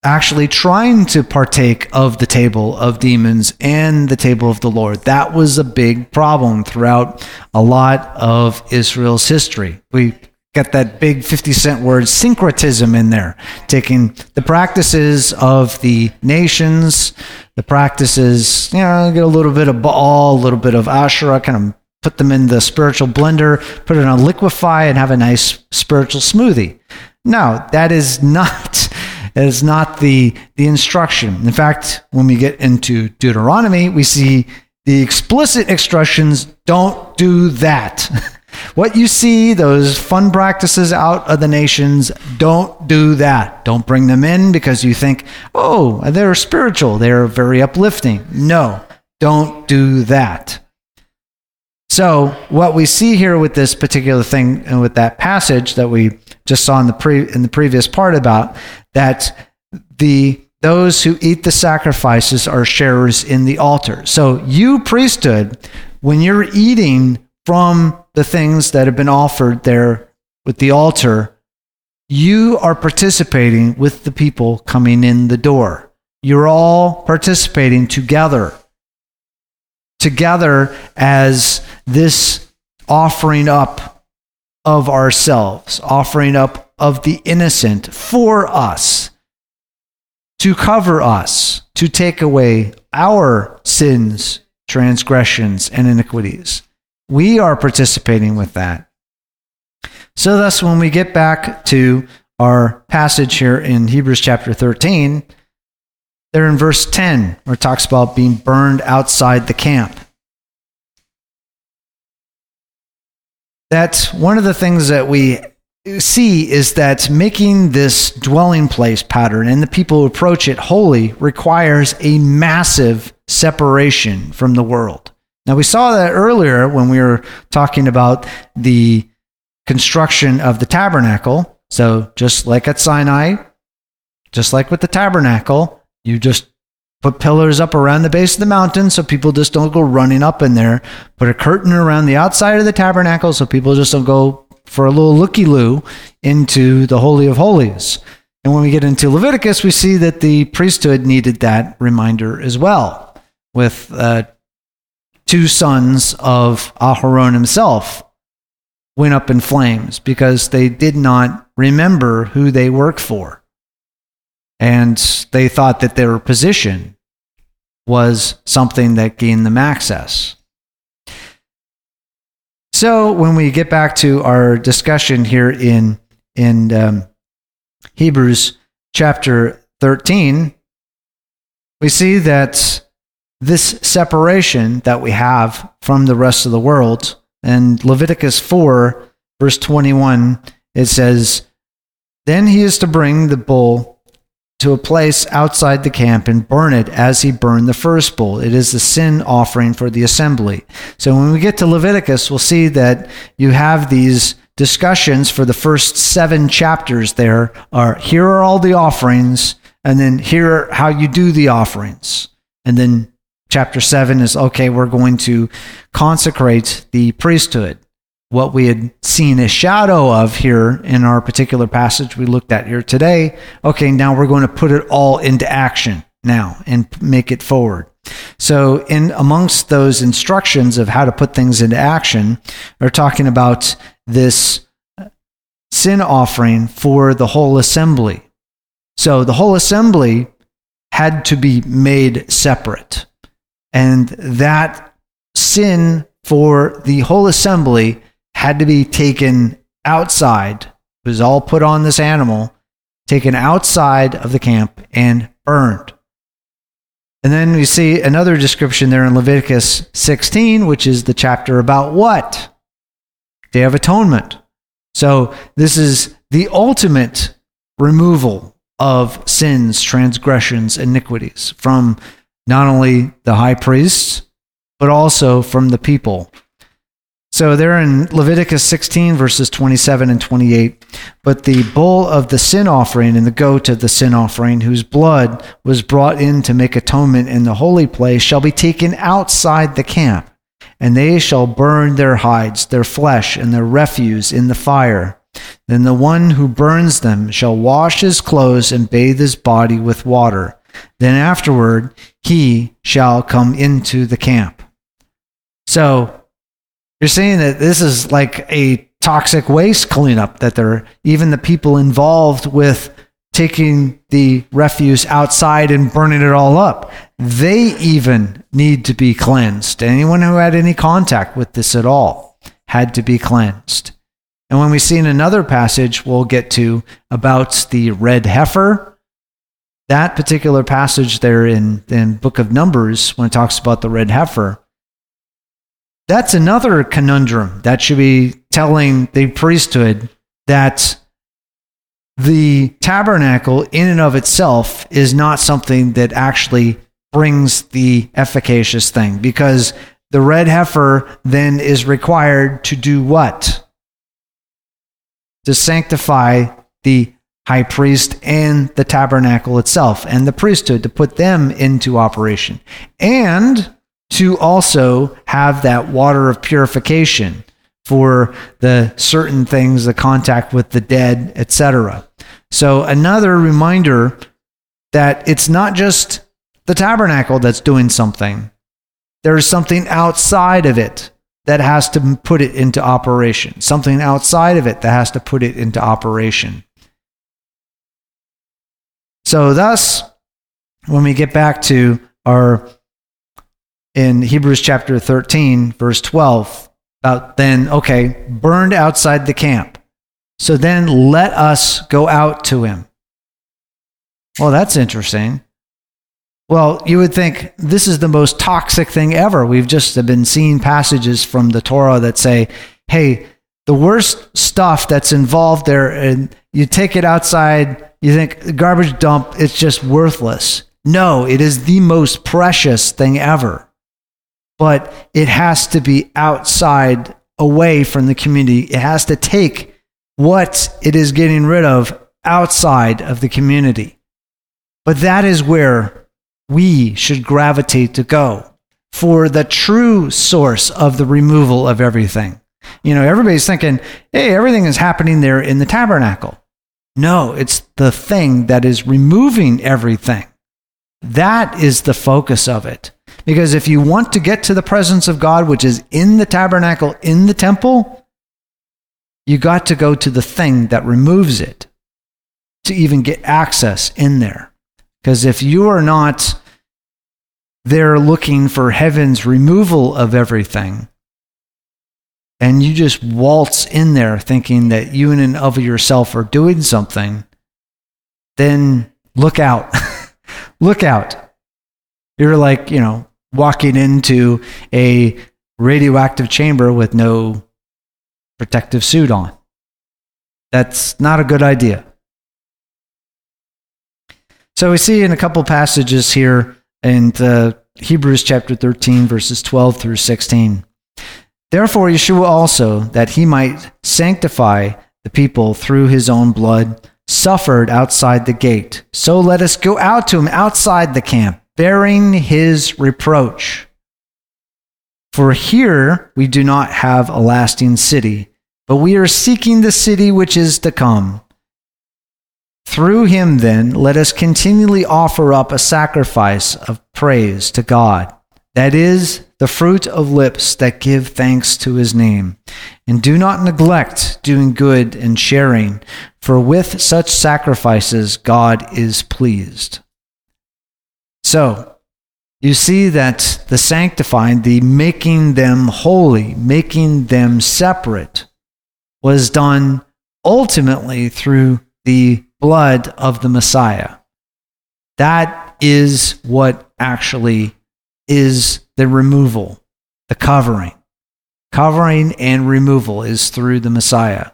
actually trying to partake of the table of demons and the table of the Lord. That was a big problem throughout a lot of Israel's history. We get that big 50 cent word syncretism in there, taking the practices of the nations, the practices, you know, get a little bit of Baal, a little bit of Asherah, kind of put them in the spiritual blender, put it on liquefy, and have a nice spiritual smoothie. No, that is not (laughs) that is not the, the instruction. In fact, when we get into Deuteronomy, we see the explicit instructions don't do that. (laughs) what you see, those fun practices out of the nations, don't do that. Don't bring them in because you think, oh, they're spiritual, they're very uplifting. No, don't do that. So, what we see here with this particular thing and with that passage that we just saw in the pre in the previous part about that the those who eat the sacrifices are sharers in the altar. So you priesthood, when you're eating from the things that have been offered there with the altar, you are participating with the people coming in the door. You're all participating together. Together as this offering up of ourselves, offering up of the innocent for us, to cover us, to take away our sins, transgressions, and iniquities. We are participating with that. So, thus, when we get back to our passage here in Hebrews chapter 13, there in verse 10, where it talks about being burned outside the camp. That's one of the things that we see is that making this dwelling place pattern and the people who approach it holy requires a massive separation from the world. Now, we saw that earlier when we were talking about the construction of the tabernacle. So, just like at Sinai, just like with the tabernacle, you just put pillars up around the base of the mountain so people just don't go running up in there. Put a curtain around the outside of the tabernacle so people just don't go for a little looky loo into the Holy of Holies. And when we get into Leviticus, we see that the priesthood needed that reminder as well, with uh, two sons of Aharon himself went up in flames because they did not remember who they worked for. And they thought that their position was something that gained them access. So when we get back to our discussion here in, in um, Hebrews chapter 13, we see that this separation that we have from the rest of the world, and Leviticus 4, verse 21, it says, Then he is to bring the bull to a place outside the camp and burn it as he burned the first bull. It is the sin offering for the assembly. So when we get to Leviticus, we'll see that you have these discussions for the first seven chapters there are here are all the offerings, and then here are how you do the offerings. And then chapter 7 is okay, we're going to consecrate the priesthood. What we had seen a shadow of here in our particular passage we looked at here today, okay, now we're going to put it all into action now and make it forward. So, in amongst those instructions of how to put things into action, are talking about this uh, sin offering for the whole assembly. So, the whole assembly had to be made separate. And that sin for the whole assembly had to be taken outside. It was all put on this animal, taken outside of the camp and burned. And then we see another description there in Leviticus 16, which is the chapter about what? Day of Atonement. So this is the ultimate removal of sins, transgressions, iniquities from not only the high priests, but also from the people. So they're in Leviticus 16, verses 27 and 28. But the bull of the sin offering and the goat of the sin offering, whose blood was brought in to make atonement in the holy place, shall be taken outside the camp, and they shall burn their hides, their flesh, and their refuse in the fire. Then the one who burns them shall wash his clothes and bathe his body with water. Then afterward he shall come into the camp. So you're saying that this is like a toxic waste cleanup, that they're even the people involved with taking the refuse outside and burning it all up. They even need to be cleansed. Anyone who had any contact with this at all had to be cleansed. And when we see in another passage we'll get to about the red heifer, that particular passage there in, in book of Numbers, when it talks about the red heifer, that's another conundrum that should be telling the priesthood that the tabernacle in and of itself is not something that actually brings the efficacious thing because the red heifer then is required to do what? To sanctify the high priest and the tabernacle itself and the priesthood to put them into operation. And to also have that water of purification for the certain things, the contact with the dead, etc. So, another reminder that it's not just the tabernacle that's doing something, there's something outside of it that has to put it into operation, something outside of it that has to put it into operation. So, thus, when we get back to our in Hebrews chapter 13, verse 12, about then, okay, burned outside the camp. So then let us go out to him. Well, that's interesting. Well, you would think this is the most toxic thing ever. We've just been seeing passages from the Torah that say, hey, the worst stuff that's involved there, and you take it outside, you think garbage dump, it's just worthless. No, it is the most precious thing ever but it has to be outside, away from the community. It has to take what it is getting rid of outside of the community. But that is where we should gravitate to go for the true source of the removal of everything. You know, everybody's thinking, hey, everything is happening there in the tabernacle. No, it's the thing that is removing everything. That is the focus of it. Because if you want to get to the presence of God, which is in the tabernacle, in the temple, you got to go to the thing that removes it to even get access in there. Because if you are not there looking for heaven's removal of everything, and you just waltz in there thinking that you in and of yourself are doing something, then look out. (laughs) look out. You're like, you know, walking into a radioactive chamber with no protective suit on. That's not a good idea. So we see in a couple passages here in Hebrews chapter 13, verses 12 through 16. Therefore, Yeshua also, that he might sanctify the people through his own blood, suffered outside the gate. So let us go out to him outside the camp, bearing his reproach. For here we do not have a lasting city, but we are seeking the city which is to come. Through him, then, let us continually offer up a sacrifice of praise to God. That is the fruit of lips that give thanks to his name. And do not neglect doing good and sharing, for with such sacrifices God is pleased. So, you see that the sanctifying, the making them holy, making them separate, was done ultimately through the blood of the Messiah. That is what actually is the removal, the covering. Covering and removal is through the Messiah.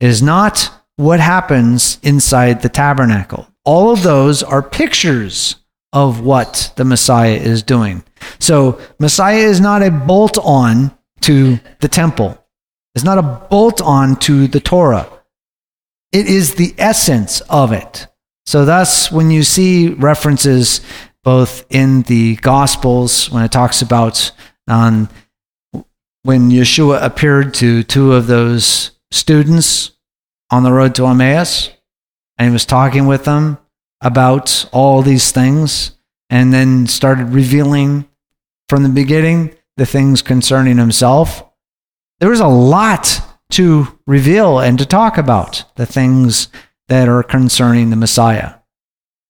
It is not what happens inside the tabernacle. All of those are pictures of what the Messiah is doing. So, Messiah is not a bolt on to the temple, it's not a bolt on to the Torah. It is the essence of it. So, thus, when you see references both in the Gospels when it talks about um, when Yeshua appeared to two of those students on the road to Emmaus, and he was talking with them about all these things, and then started revealing from the beginning the things concerning himself. There was a lot to reveal and to talk about the things that are concerning the Messiah.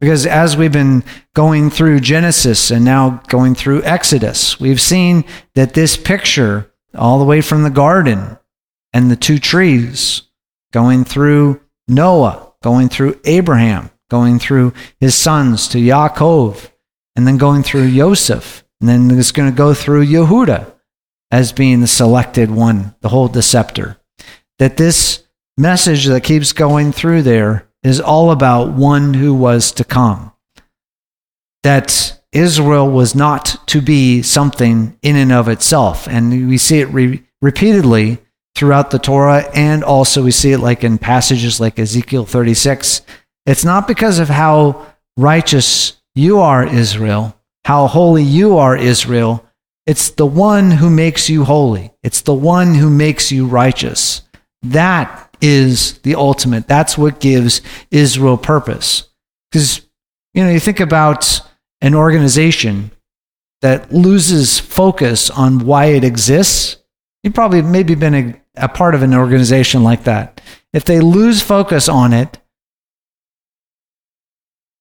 Because as we've been going through Genesis and now going through Exodus, we've seen that this picture, all the way from the garden and the two trees, going through Noah, going through Abraham, going through his sons to Yaakov, and then going through Joseph, and then it's going to go through Yehuda as being the selected one, the whole deceptor. That this message that keeps going through there is all about one who was to come. That Israel was not to be something in and of itself. And we see it re- repeatedly throughout the Torah, and also we see it like in passages like Ezekiel 36. It's not because of how righteous you are, Israel, how holy you are, Israel. It's the one who makes you holy, it's the one who makes you righteous. That is the ultimate. That's what gives Israel purpose. Because, you know, you think about an organization that loses focus on why it exists. You've probably maybe been a, a part of an organization like that. If they lose focus on it,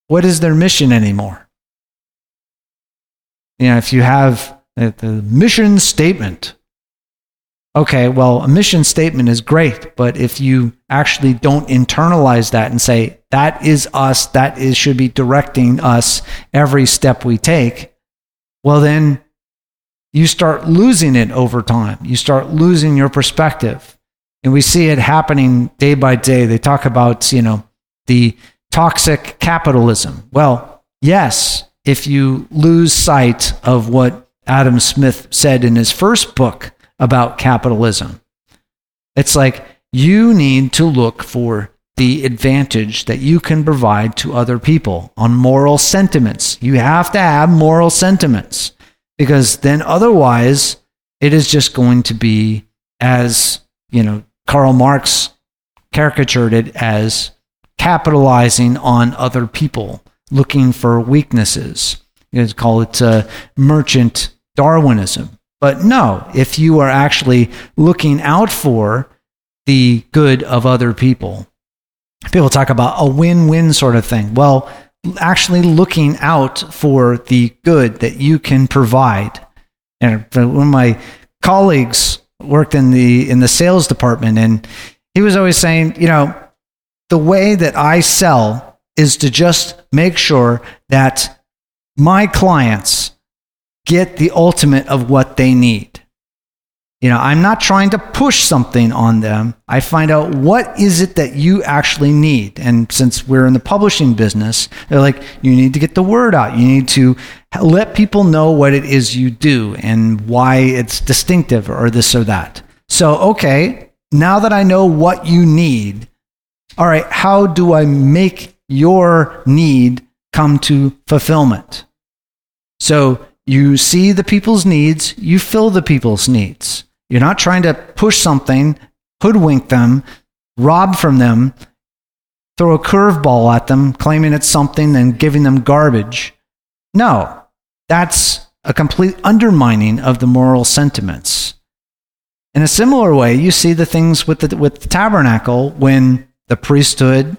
what is their mission anymore? You know, if you have the mission statement, okay, well, a mission statement is great, but if you actually don't internalize that and say, that is us, that is should be directing us every step we take, well, then you start losing it over time. You start losing your perspective. And we see it happening day by day. They talk about, you know, the toxic capitalism. Well, yes, if you lose sight of what Adam Smith said in his first book, about capitalism. It's like you need to look for the advantage that you can provide to other people on moral sentiments. You have to have moral sentiments because then otherwise it is just going to be as, you know, Karl Marx caricatured it as capitalizing on other people, looking for weaknesses. You could call it uh, merchant Darwinism. But no, if you are actually looking out for the good of other people, people talk about a win win sort of thing. Well, actually looking out for the good that you can provide. And one of my colleagues worked in the in the sales department and he was always saying, you know, the way that I sell is to just make sure that my clients get the ultimate of what they need. You know, I'm not trying to push something on them. I find out what is it that you actually need. And since we're in the publishing business, they're like, you need to get the word out. You need to let people know what it is you do and why it's distinctive or this or that. So, okay, now that I know what you need, all right, how do I make your need come to fulfillment? So you see the people's needs, you fill the people's needs. You're not trying to push something, hoodwink them, rob from them, throw a curveball at them, claiming it's something and giving them garbage. No, that's a complete undermining of the moral sentiments. In a similar way, you see the things with the, with the tabernacle when the priesthood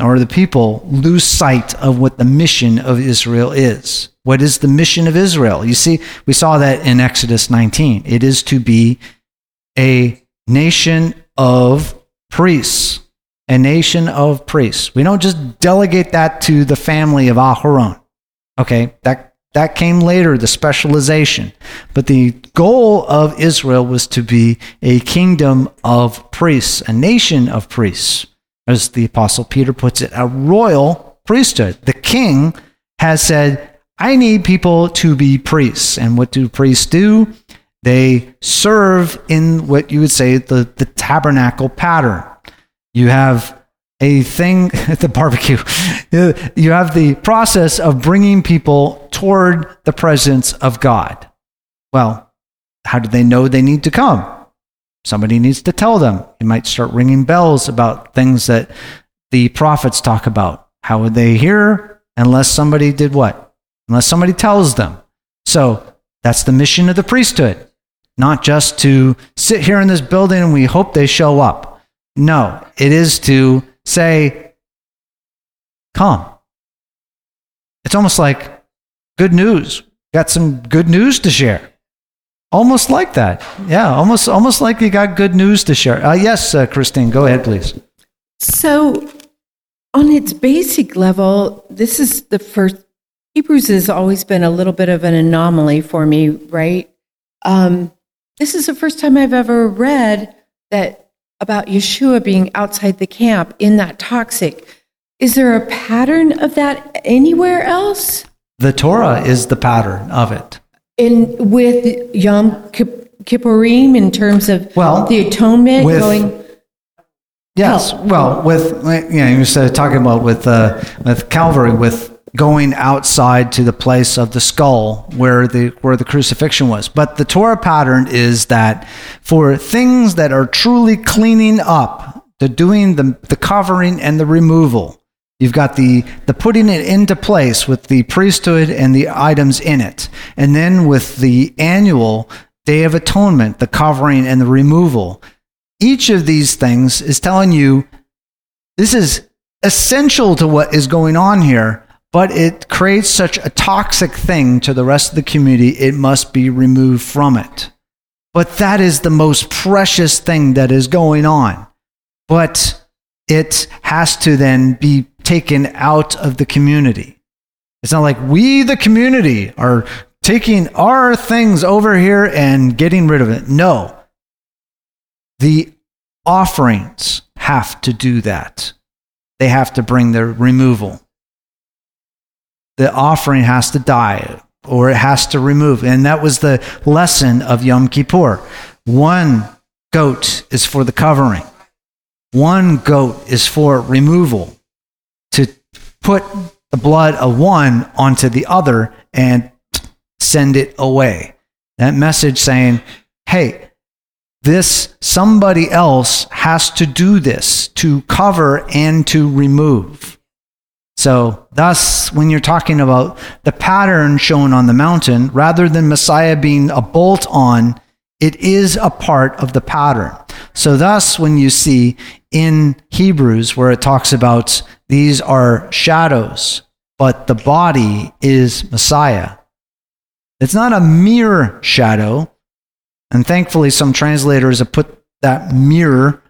or the people lose sight of what the mission of Israel is. What is the mission of Israel? You see, we saw that in Exodus 19. It is to be a nation of priests. A nation of priests. We don't just delegate that to the family of Aharon. Okay, that that came later, the specialization. But the goal of Israel was to be a kingdom of priests, a nation of priests as the Apostle Peter puts it, a royal priesthood. The king has said, I need people to be priests. And what do priests do? They serve in what you would say the, the tabernacle pattern. You have a thing (laughs) at the barbecue. (laughs) You have the process of bringing people toward the presence of God. Well, how do they know they need to come? Somebody needs to tell them. You might start ringing bells about things that the prophets talk about. How would they hear unless somebody did what? Unless somebody tells them. So that's the mission of the priesthood, not just to sit here in this building and we hope they show up. No, it is to say, come. It's almost like good news. Got some good news to share. Almost like that. Yeah, almost almost like you got good news to share. Uh, yes, uh, Christine, go ahead, please. So, on its basic level, this is the first. Hebrews has always been a little bit of an anomaly for me, right? Um, this is the first time I've ever read that about Yeshua being outside the camp in that toxic. Is there a pattern of that anywhere else? The Torah is the pattern of it in with Yom Kippurim in terms of well, the atonement with, going. Yes, well, with you know, you said talking about with uh, with Calvary, with going outside to the place of the skull where the where the crucifixion was. But the Torah pattern is that for things that are truly cleaning up, the doing the the covering and the removal, You've got the, the putting it into place with the priesthood and the items in it. And then with the annual Day of Atonement, the covering and the removal. Each of these things is telling you this is essential to what is going on here, but it creates such a toxic thing to the rest of the community, it must be removed from it. But that is the most precious thing that is going on. But it has to then be taken out of the community. It's not like we, the community, are taking our things over here and getting rid of it. No. The offerings have to do that. They have to bring their removal. The offering has to die or it has to remove. And that was the lesson of Yom Kippur. One goat is for the covering, one goat is for removal put the blood of one onto the other and send it away. That message saying, hey, this somebody else has to do this to cover and to remove. So, thus, when you're talking about the pattern shown on the mountain, rather than Messiah being a bolt on, it is a part of the pattern. So, thus, when you see in Hebrews where it talks about these are shadows, but the body is Messiah, it's not a mere shadow. And thankfully, some translators have put that mirror,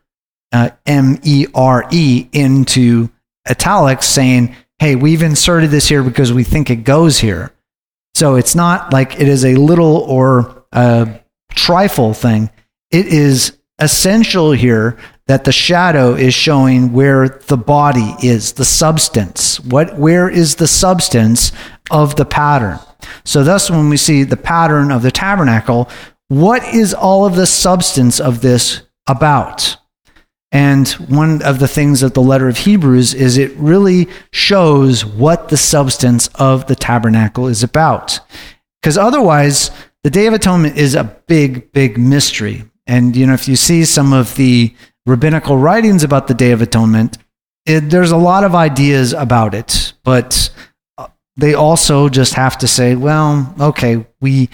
uh, M E R E, into italics saying, hey, we've inserted this here because we think it goes here. So it's not like it is a little or a trifle thing. It is essential here that the shadow is showing where the body is, the substance. What where is the substance of the pattern? So thus when we see the pattern of the tabernacle, what is all of the substance of this about? And one of the things of the letter of Hebrews is it really shows what the substance of the tabernacle is about. Because otherwise, the Day of Atonement is a big, big mystery. And, you know, if you see some of the rabbinical writings about the Day of Atonement, it, there's a lot of ideas about it, but uh, they also just have to say, well, okay, we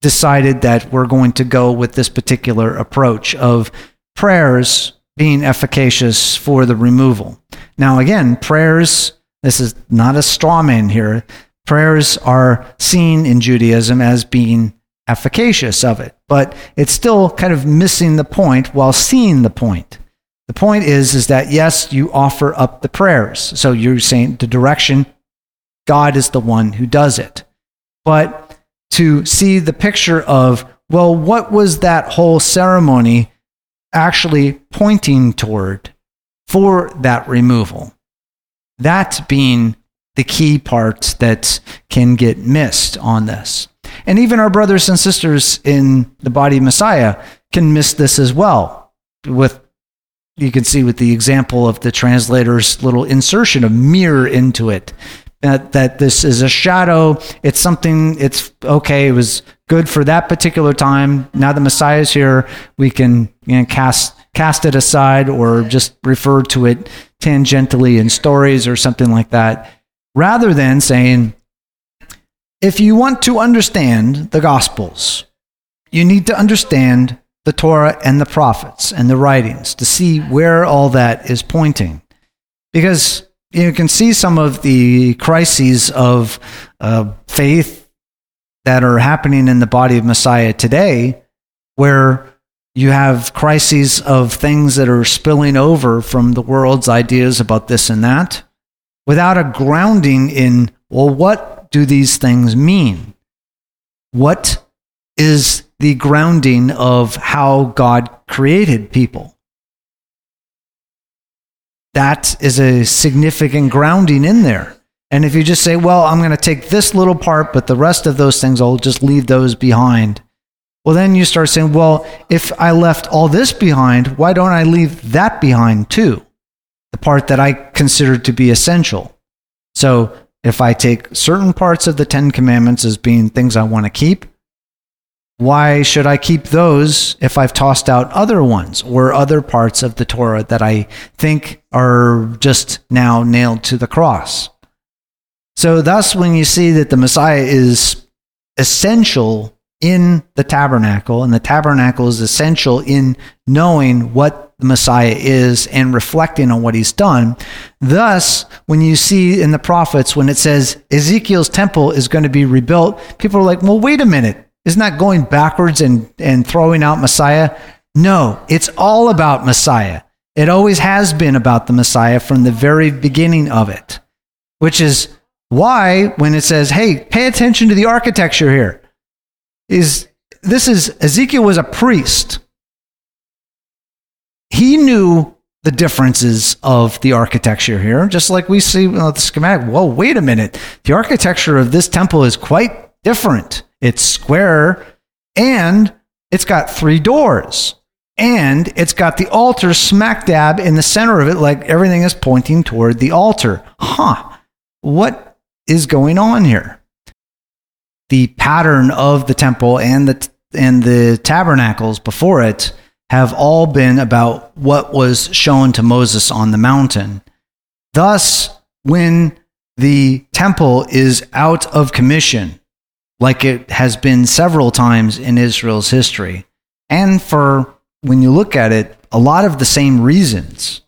decided that we're going to go with this particular approach of prayers being efficacious for the removal. Now, again, prayers, this is not a straw man here. Prayers are seen in Judaism as being efficacious of it, but it's still kind of missing the point while seeing the point. The point is, is that yes, you offer up the prayers. So you're saying the direction, God is the one who does it. But to see the picture of, well, what was that whole ceremony actually pointing toward for that removal. That being the key part that can get missed on this. And even our brothers and sisters in the body of Messiah can miss this as well. With you can see with the example of the translator's little insertion of mirror into it. That, that this is a shadow. It's something, it's okay. It was good for that particular time. Now the Messiah is here, we can you know, cast cast it aside or just refer to it tangentially in stories or something like that, rather than saying, if you want to understand the Gospels, you need to understand the Torah and the prophets and the writings to see where all that is pointing. Because you can see some of the crises of uh, faith that are happening in the body of Messiah today, where you have crises of things that are spilling over from the world's ideas about this and that without a grounding in, well, what do these things mean? What is the grounding of how God created people? That is a significant grounding in there. And if you just say, well, I'm going to take this little part, but the rest of those things, I'll just leave those behind. Well, then you start saying, well, if I left all this behind, why don't I leave that behind too? The part that I consider to be essential. So if I take certain parts of the Ten Commandments as being things I want to keep, why should I keep those if I've tossed out other ones or other parts of the Torah that I think are just now nailed to the cross? So, thus, when you see that the Messiah is essential in the tabernacle, and the tabernacle is essential in knowing what the Messiah is and reflecting on what he's done. Thus, when you see in the prophets, when it says Ezekiel's temple is going to be rebuilt, people are like, well, wait a minute. Isn't that going backwards and, and throwing out Messiah? No, it's all about Messiah. It always has been about the Messiah from the very beginning of it, which is why, when it says, hey, pay attention to the architecture here, is this is Ezekiel was a priest. He knew the differences of the architecture here, just like we see the schematic. Whoa, wait a minute. The architecture of this temple is quite different. It's square and it's got three doors. And it's got the altar smack dab in the center of it, like everything is pointing toward the altar. Huh. What is going on here. The pattern of the temple and the and the tabernacles before it have all been about what was shown to Moses on the mountain. Thus, when the temple is out of commission, like it has been several times in Israel's history, and for when you look at it, a lot of the same reasons.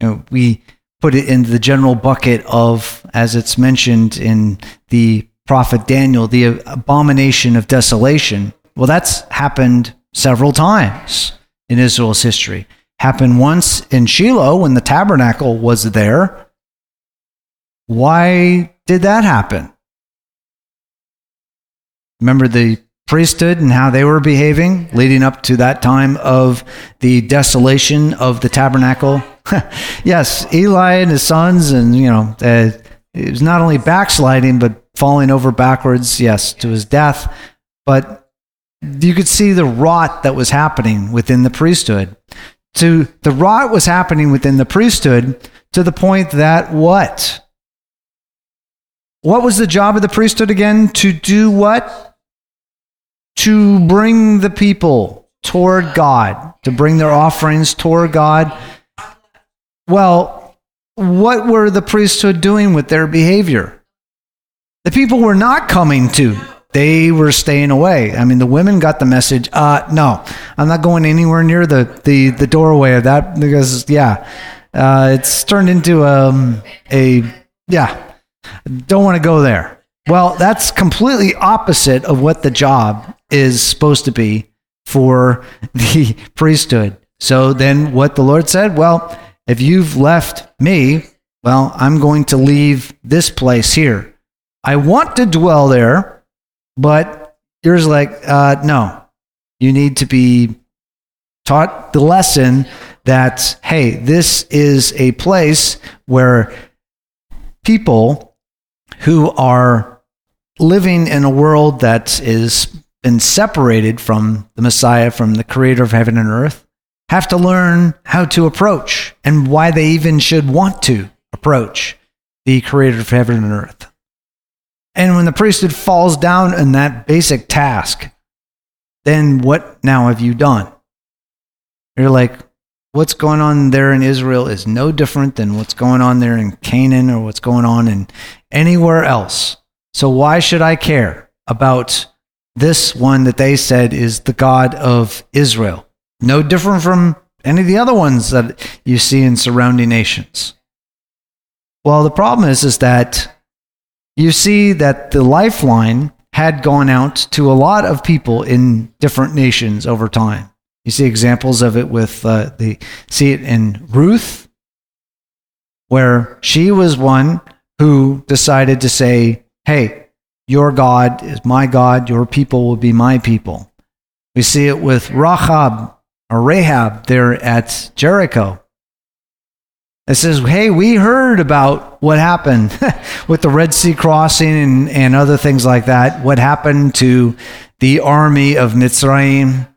You know, we put it in the general bucket of, as it's mentioned in the prophet Daniel, the abomination of desolation. Well, that's happened several times in Israel's history. Happened once in Shiloh when the tabernacle was there. Why did that happen? Remember the priesthood and how they were behaving leading up to that time of the desolation of the tabernacle. (laughs) yes, Eli and his sons, and you know, uh, it was not only backsliding but falling over backwards. Yes, to his death, but you could see the rot that was happening within the priesthood. To the rot was happening within the priesthood to the point that what? What was the job of the priesthood again? To do what? to bring the people toward God, to bring their offerings toward God. Well, what were the priesthood doing with their behavior? The people were not coming to. They were staying away. I mean, the women got the message. Uh, no, I'm not going anywhere near the, the, the doorway of that because, yeah, uh, it's turned into um, a, yeah, don't want to go there. Well, that's completely opposite of what the job is supposed to be for (laughs) the priesthood. So then what the Lord said, well, if you've left me, well, I'm going to leave this place here. I want to dwell there, but yours like, uh, no, you need to be taught the lesson that, hey, this is a place where people who are living in a world that is been separated from the Messiah, from the creator of heaven and earth, have to learn how to approach and why they even should want to approach the creator of heaven and earth. And when the priesthood falls down in that basic task, then what now have you done? You're like, what's going on there in Israel is no different than what's going on there in Canaan or what's going on in anywhere else. So why should I care about this one that they said is the God of Israel. No different from any of the other ones that you see in surrounding nations. Well, the problem is, is that you see that the lifeline had gone out to a lot of people in different nations over time. You see examples of it with uh, the see it in Ruth, where she was one who decided to say, "Hey, your God is my God, your people will be my people. We see it with Rahab or Rahab there at Jericho. It says, Hey, we heard about what happened (laughs) with the Red Sea crossing and, and other things like that, what happened to the army of Mitzrayim.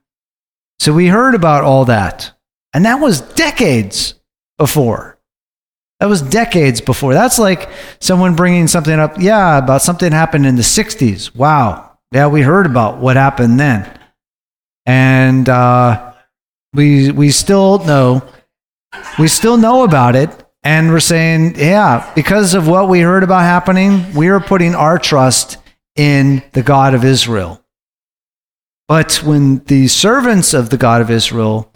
So we heard about all that. And that was decades before. That was decades before. That's like someone bringing something up, yeah, about something happened in the 60s. Wow. Yeah, we heard about what happened then. And uh, we, we still know, we still know about it. And we're saying, yeah, because of what we heard about happening, we are putting our trust in the God of Israel. But when the servants of the God of Israel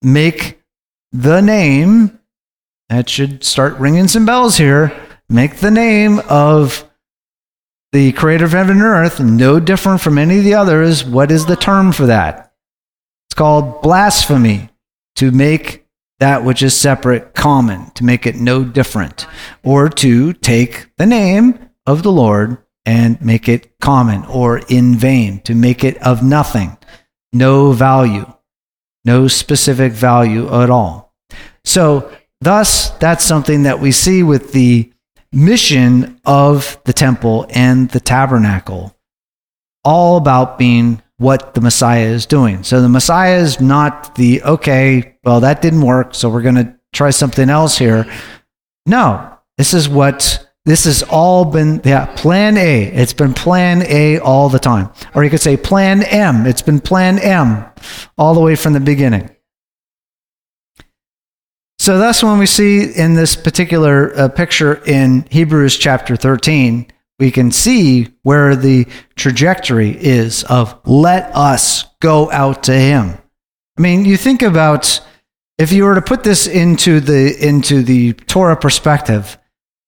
make the name that should start ringing some bells here. Make the name of the creator of heaven and earth no different from any of the others. What is the term for that? It's called blasphemy, to make that which is separate common, to make it no different, or to take the name of the Lord and make it common or in vain, to make it of nothing, no value, no specific value at all. So Thus, that's something that we see with the mission of the temple and the tabernacle, all about being what the Messiah is doing. So the Messiah is not the, okay, well, that didn't work, so we're going to try something else here. No, this is what This has all been, yeah, plan A. It's been plan A all the time. Or you could say plan M. It's been plan M all the way from the beginning. So that's when we see in this particular uh, picture in Hebrews chapter 13, we can see where the trajectory is of let us go out to him. I mean, you think about if you were to put this into the into the Torah perspective,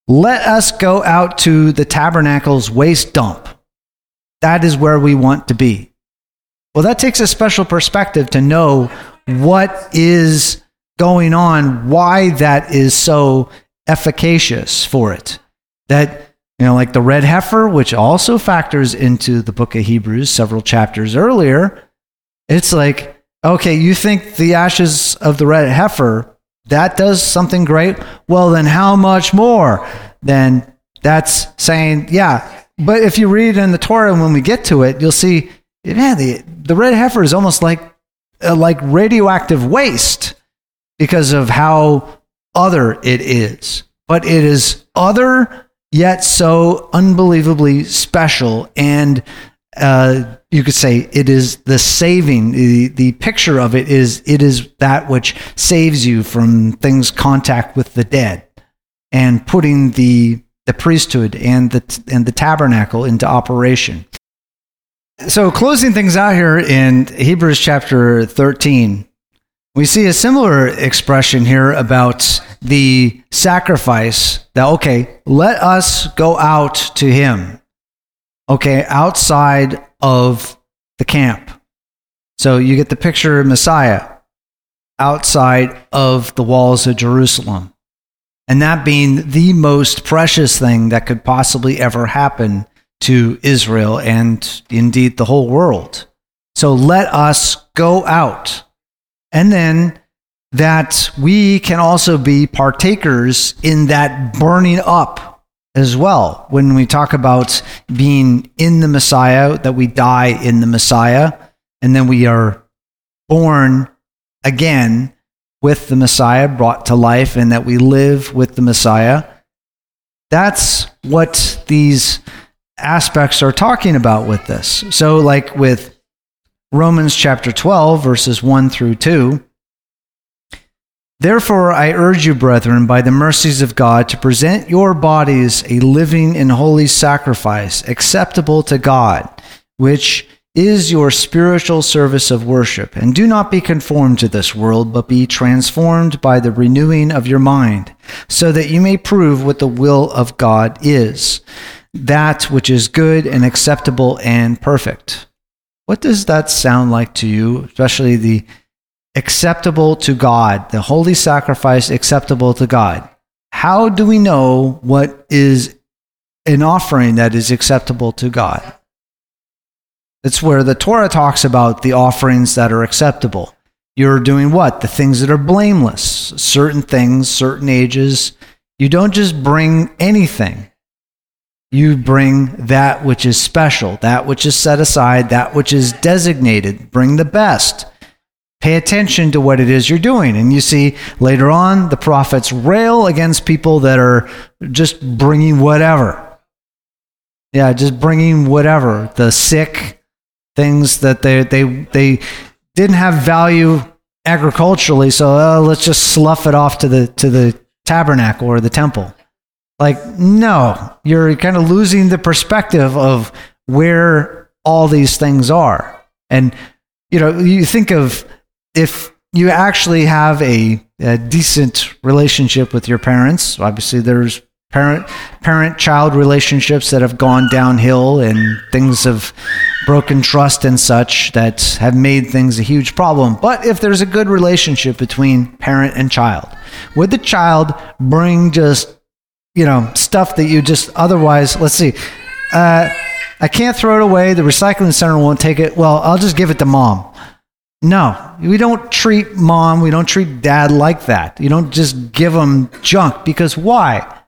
let us go out to the tabernacle's waste dump. That is where we want to be. Well, that takes a special perspective to know what is going on, why that is so efficacious for it. That, you know, like the red heifer, which also factors into the book of Hebrews several chapters earlier, it's like, okay, you think the ashes of the red heifer that does something great, well, then how much more? Then that's saying, yeah. But if you read in the Torah, and when we get to it, you'll see, man, the, the red heifer is almost like, uh, like radioactive waste because of how other it is. But it is other, yet so unbelievably special. And uh, you could say it is the saving the, the picture of it is it is that which saves you from things contact with the dead and putting the the priesthood and the and the tabernacle into operation. So closing things out here in hebrews chapter 13 we see a similar expression here about the sacrifice that okay let us go out to him okay, outside of the camp. So you get the picture of Messiah outside of the walls of Jerusalem. And that being the most precious thing that could possibly ever happen to Israel and indeed the whole world. So let us go out. And then that we can also be partakers in that burning up as well. When we talk about being in the Messiah, that we die in the Messiah, and then we are born again with the Messiah, brought to life, and that we live with the Messiah. That's what these aspects are talking about with this. So, like with Romans chapter 12, verses 1 through 2, Therefore, I urge you, brethren, by the mercies of God, to present your bodies a living and holy sacrifice, acceptable to God, which is your spiritual service of worship. And do not be conformed to this world, but be transformed by the renewing of your mind, so that you may prove what the will of God is, that which is good and acceptable and perfect. What does that sound like to you, especially the acceptable to God, the holy sacrifice acceptable to God. How do we know what is an offering that is acceptable to God? It's where the Torah talks about the offerings that are acceptable. You're doing what? The things that are blameless, certain things, certain ages. You don't just bring anything. You bring that which is special, that which is set aside, that which is designated. Bring the best. Pay attention to what it is you're doing. And you see later on, the prophets rail against people that are just bringing whatever. Yeah, just bringing whatever. The sick, things that they, they, they didn't have value agriculturally, so uh, let's just slough it off to the, to the tabernacle or the temple. Like, no, you're kind of losing the perspective of where all these things are. And, you know, you think of if you actually have a, a decent relationship with your parents, obviously there's parent parent child relationships that have gone downhill and things have broken trust and such that have made things a huge problem but if there's a good relationship between parent and child would the child bring just you know stuff that you just otherwise let's see uh, i can't throw it away the recycling center won't take it well i'll just give it to mom no, we don't treat mom, we don't treat dad like that. You don't just give them junk because why?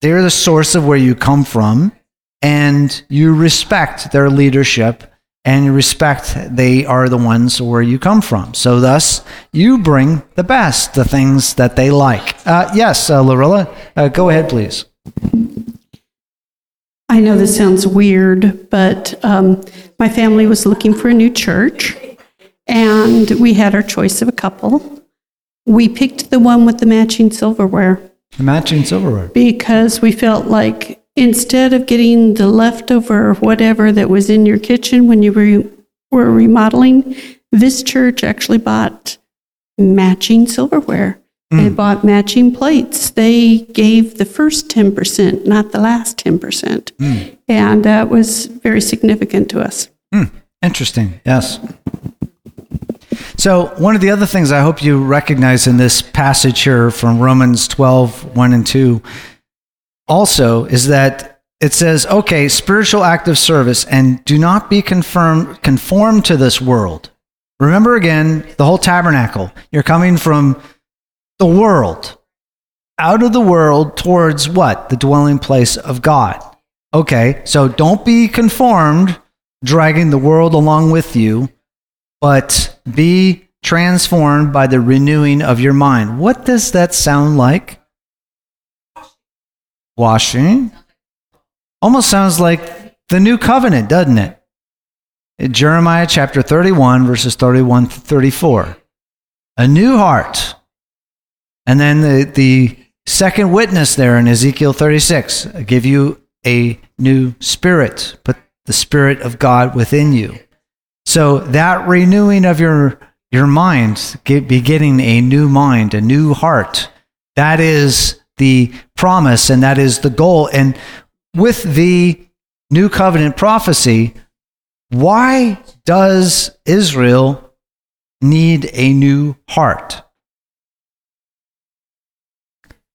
They're the source of where you come from, and you respect their leadership and respect they are the ones where you come from. So, thus, you bring the best, the things that they like. Uh, yes, uh, Lorilla, uh, go ahead, please. I know this sounds weird, but um, my family was looking for a new church, and we had our choice of a couple. We picked the one with the matching silverware The matching silverware. because we felt like instead of getting the leftover whatever that was in your kitchen when you were, were remodeling, this church actually bought matching silverware. They hmm. bought matching plates. They gave the first 10%, not the last 10%. Hmm. And that was very significant to us. Hmm. Interesting. Yes. So, one of the other things I hope you recognize in this passage here from Romans 12, 1 and 2 also is that it says, okay, spiritual act of service, and do not be confirmed, conformed to this world. Remember again the whole tabernacle. You're coming from the world, out of the world towards what? The dwelling place of God. Okay, so don't be conformed, dragging the world along with you, but be transformed by the renewing of your mind. What does that sound like? Washing. Almost sounds like the new covenant, doesn't it? In Jeremiah chapter 31, verses 31 to 34. A new heart. And then the, the second witness there in Ezekiel 36 I give you a new spirit, put the spirit of God within you. So that renewing of your your mind, get, be getting a new mind, a new heart, that is the promise and that is the goal. And with the new covenant prophecy, why does Israel need a new heart?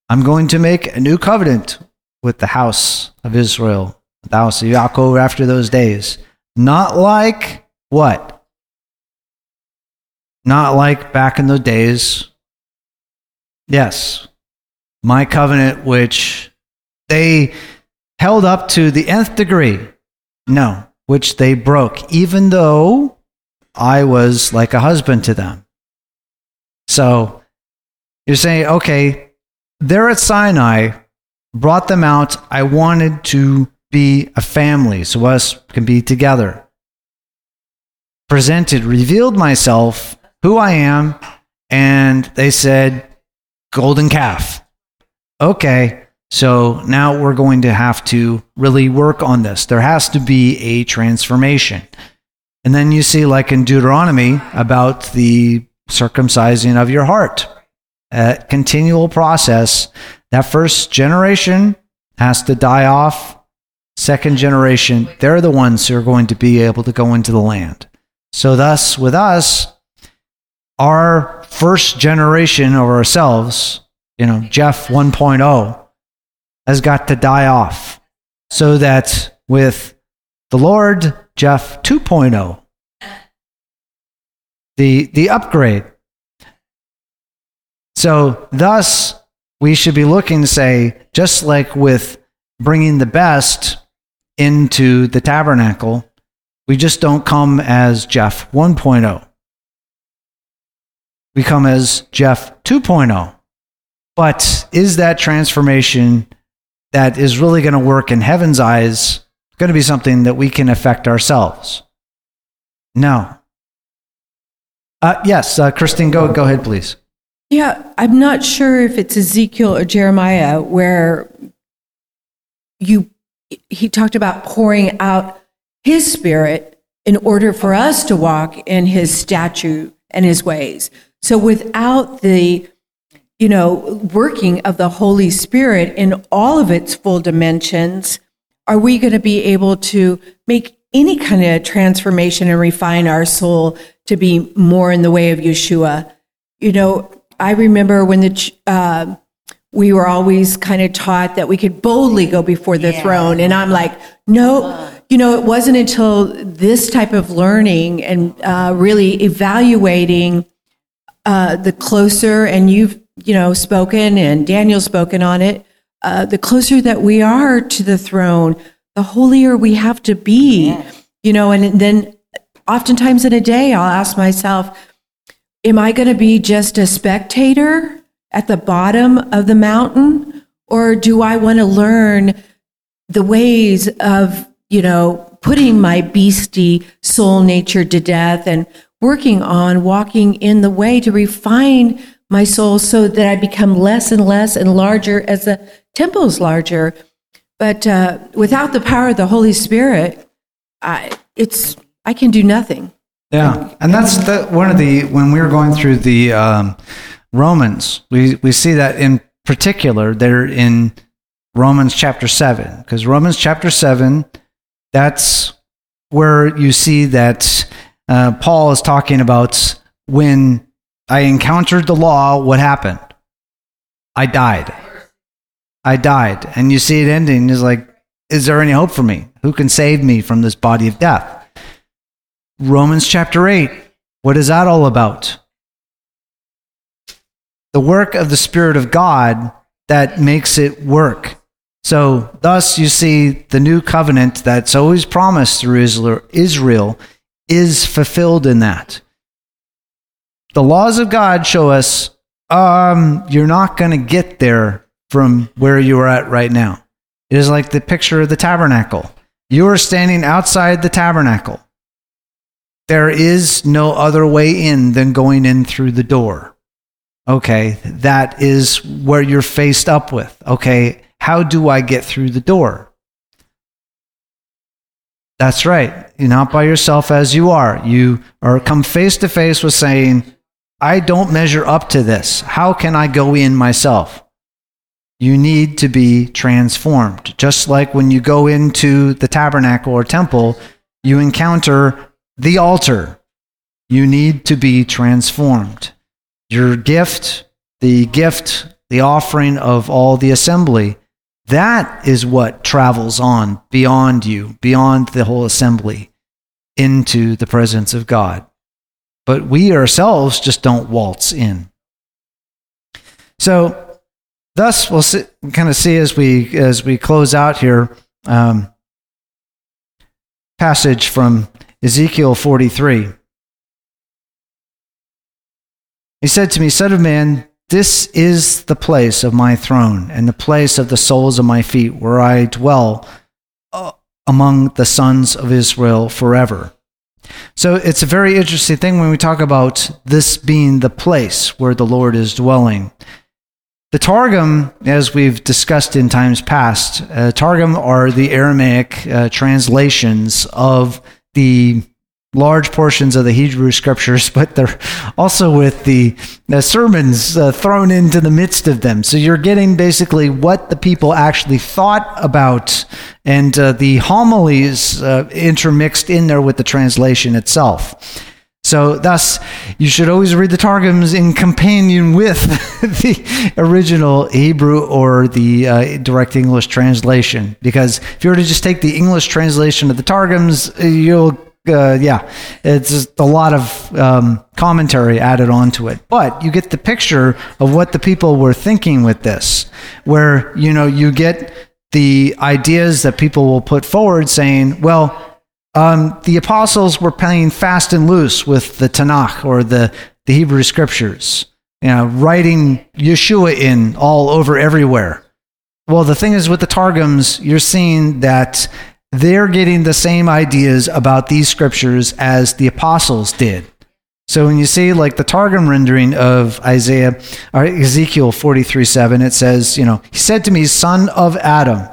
I'm going to make a new covenant with the house of Israel, the house of Yaakov after those days. Not like what? Not like back in the days. Yes, my covenant, which they held up to the nth degree. No, which they broke, even though I was like a husband to them. So you're saying, okay, they're at Sinai, brought them out. I wanted to be a family so us can be together. Presented, revealed myself, who I am, and they said, golden calf. Okay, so now we're going to have to really work on this. There has to be a transformation. And then you see, like in Deuteronomy, about the circumcising of your heart, a continual process. That first generation has to die off. Second generation, they're the ones who are going to be able to go into the land. So, thus, with us, our first generation of ourselves, you know, Jeff 1.0, has got to die off so that with the Lord, Jeff 2.0, the, the upgrade. So, thus, we should be looking to say, just like with bringing the best into the tabernacle, we just don't come as Jeff 1.0. We come as Jeff 2.0. But is that transformation that is really going to work in heaven's eyes going to be something that we can affect ourselves? No. Uh, yes, uh, Christine, go, go ahead, please. Yeah, I'm not sure if it's Ezekiel or Jeremiah where you he talked about pouring out his spirit in order for us to walk in his statute and his ways. So without the you know working of the Holy Spirit in all of its full dimensions, are we going to be able to make any kind of transformation and refine our soul to be more in the way of Yeshua? You know, I remember when the uh, we were always kind of taught that we could boldly go before the throne, and I'm like, no. You know, it wasn't until this type of learning and uh, really evaluating uh, the closer, and you've you know spoken, and Daniel spoken on it. Uh, the closer that we are to the throne, the holier we have to be. You know, and then oftentimes in a day, I'll ask myself, am I going to be just a spectator at the bottom of the mountain? Or do I want to learn the ways of, you know, putting my beastie soul nature to death and working on walking in the way to refine my soul so that I become less and less and larger as the temple is larger. But uh, without the power of the Holy Spirit, I, it's I can do nothing. Yeah, and that's the, one of the when we were going through the um, Romans, we we see that in particular there in Romans chapter seven, because Romans chapter seven, that's where you see that uh, Paul is talking about when I encountered the law, what happened? I died. I died, and you see it ending is like, is there any hope for me? Who can save me from this body of death? Romans chapter 8. What is that all about? The work of the Spirit of God that makes it work. So, thus, you see the new covenant that's always promised through Israel is fulfilled in that. The laws of God show us um, you're not going to get there from where you are at right now. It is like the picture of the tabernacle. You are standing outside the tabernacle. There is no other way in than going in through the door. Okay, that is where you're faced up with. Okay, how do I get through the door? That's right. You're not by yourself as you are. You are come face to face with saying, I don't measure up to this. How can I go in myself? You need to be transformed. Just like when you go into the tabernacle or temple, you encounter the altar. You need to be transformed. Your gift, the gift, the offering of all the assembly, that is what travels on beyond you, beyond the whole assembly, into the presence of God. But we ourselves just don't waltz in. So, thus, we'll see, kind of see as we as we close out here. Um, passage from Ezekiel 43. He said to me, Son of man, this is the place of my throne and the place of the soles of my feet, where I dwell uh, among the sons of Israel forever. So it's a very interesting thing when we talk about this being the place where the Lord is dwelling. The Targum, as we've discussed in times past, uh, Targum are the Aramaic uh, translations of the large portions of the Hebrew scriptures, (laughs) but they're also with the, sermons uh, thrown into the midst of them. So you're getting basically what the people actually thought about and uh, the homilies uh, intermixed in there with the translation itself. So, thus, you should always read the Targums in companion with (laughs) the original Hebrew or the uh, direct English translation. Because if you were to just take the English translation of the Targums, you'll, uh, yeah, it's just a lot of um, commentary added onto it. But you get the picture of what the people were thinking with this, where, you know, you get the ideas that people will put forward saying, well, um, the apostles were playing fast and loose with the Tanakh or the, the Hebrew scriptures, you know, writing Yeshua in all over everywhere. Well, the thing is with the Targums, you're seeing that they're getting the same ideas about these scriptures as the apostles did. So when you see like the Targum rendering of Isaiah or Ezekiel 43 7, it says, you know, he said to me, Son of Adam,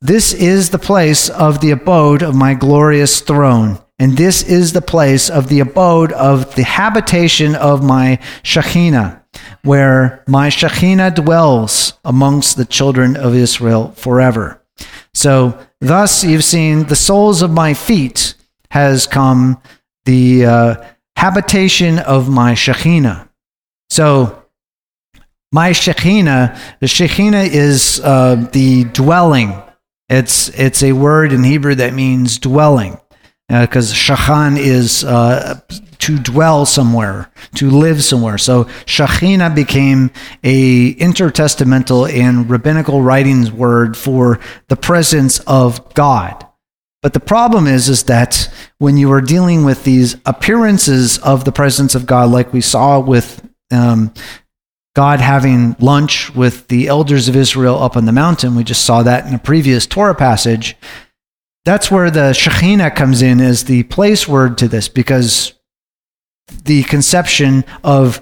this is the place of the abode of my glorious throne, and this is the place of the abode of the habitation of my Shekhinah, where my Shekhinah dwells amongst the children of Israel forever. So, thus you've seen the soles of my feet has come the uh, habitation of my Shekhinah. So, my Shekhinah, the Shekhinah is uh, the dwelling it's it's a word in Hebrew that means dwelling, because uh, shachan is uh, to dwell somewhere, to live somewhere. So Shekhinah became a intertestamental and rabbinical writings word for the presence of God. But the problem is, is that when you are dealing with these appearances of the presence of God, like we saw with um, God having lunch with the elders of Israel up on the mountain. We just saw that in a previous Torah passage. That's where the Shekhinah comes in as the place word to this because the conception of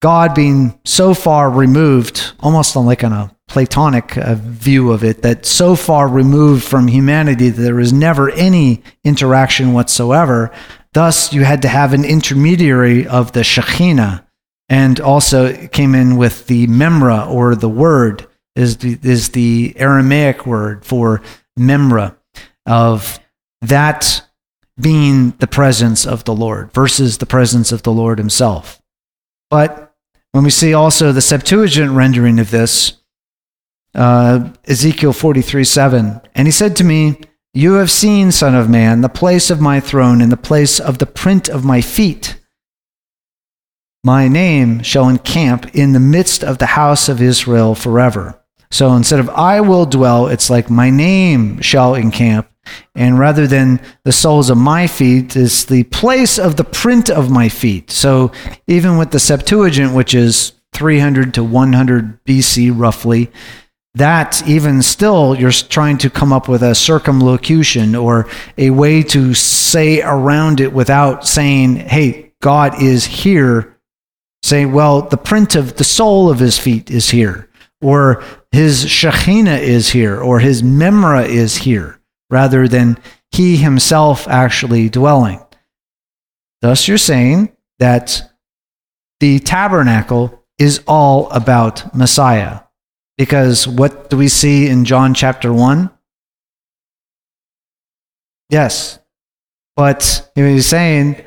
God being so far removed, almost like on a Platonic uh, view of it, that so far removed from humanity that there was never any interaction whatsoever. Thus, you had to have an intermediary of the Shekhinah and also came in with the memra or the word is the, is the Aramaic word for memra of that being the presence of the Lord versus the presence of the Lord himself. But when we see also the Septuagint rendering of this, uh, Ezekiel 43 7, and he said to me, You have seen, Son of Man, the place of my throne and the place of the print of my feet my name shall encamp in the midst of the house of Israel forever. So instead of I will dwell, it's like my name shall encamp. And rather than the soles of my feet, is the place of the print of my feet. So even with the Septuagint, which is 300 to 100 BC roughly, that even still, you're trying to come up with a circumlocution or a way to say around it without saying, hey, God is here say well, the print of the sole of his feet is here, or his Shekhinah is here, or his Memra is here, rather than he himself actually dwelling. Thus, you're saying that the tabernacle is all about Messiah. Because what do we see in John chapter 1? Yes. But he's saying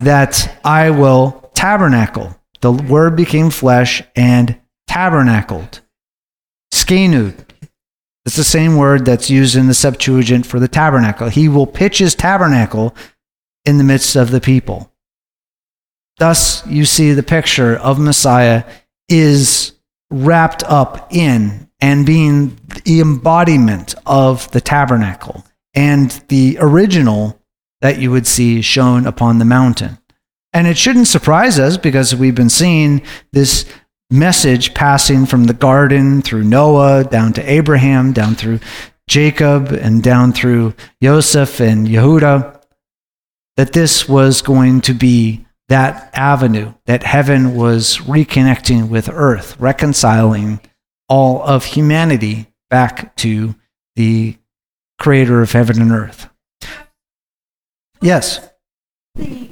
that I will tabernacle. The word became flesh and tabernacled. Skanud. It's the same word that's used in the Septuagint for the tabernacle. He will pitch his tabernacle in the midst of the people. Thus, you see the picture of Messiah is wrapped up in and being the embodiment of the tabernacle and the original that you would see shown upon the mountain. And it shouldn't surprise us because we've been seeing this message passing from the garden through Noah down to Abraham, down through Jacob, and down through Joseph and Yehuda, that this was going to be that avenue, that heaven was reconnecting with earth, reconciling all of humanity back to the creator of heaven and earth. Yes The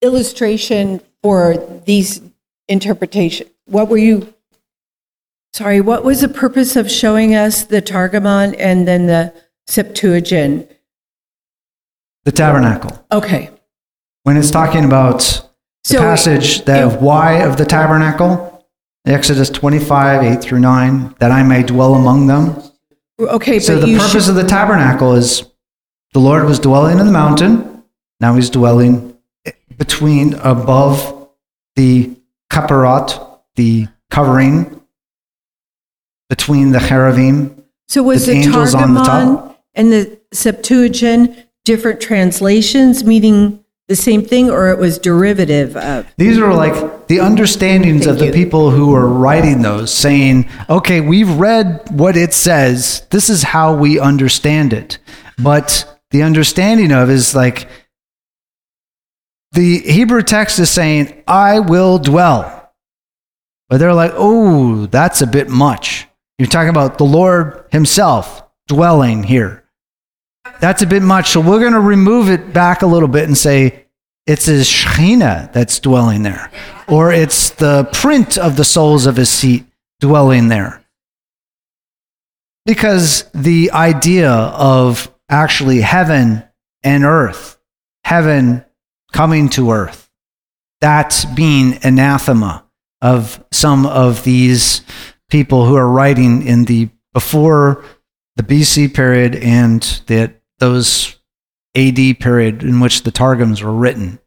illustration for these interpretation? What were you, sorry, what was the purpose of showing us the Targumon and then the Septuagint? The tabernacle. Okay. When it's talking about the so passage that it, why of the tabernacle, Exodus 25, 8 through 9, that I may dwell among them. Okay, so the purpose should... of the tabernacle is the Lord was dwelling in the mountain. Now he's dwelling between above the kaparat, the covering, between the cherubim. So was the Targumon and the Septuagint different translations, meaning the same thing, or it was derivative of? These are like the understandings Thank of the people who are writing those, saying, okay, we've read what it says. This is how we understand it. But the understanding of is like the Hebrew text is saying, I will dwell. But they're like, oh, that's a bit much. You're talking about the Lord Himself dwelling here. That's a bit much. So we're going to remove it back a little bit and say it's His Shekhinah that's dwelling there, or it's the print of the soles of His feet dwelling there. Because the idea of actually heaven and earth, heaven coming to earth. That's being anathema of some of these people who are writing in the before the BC period and the, those AD period in which the Targums were written.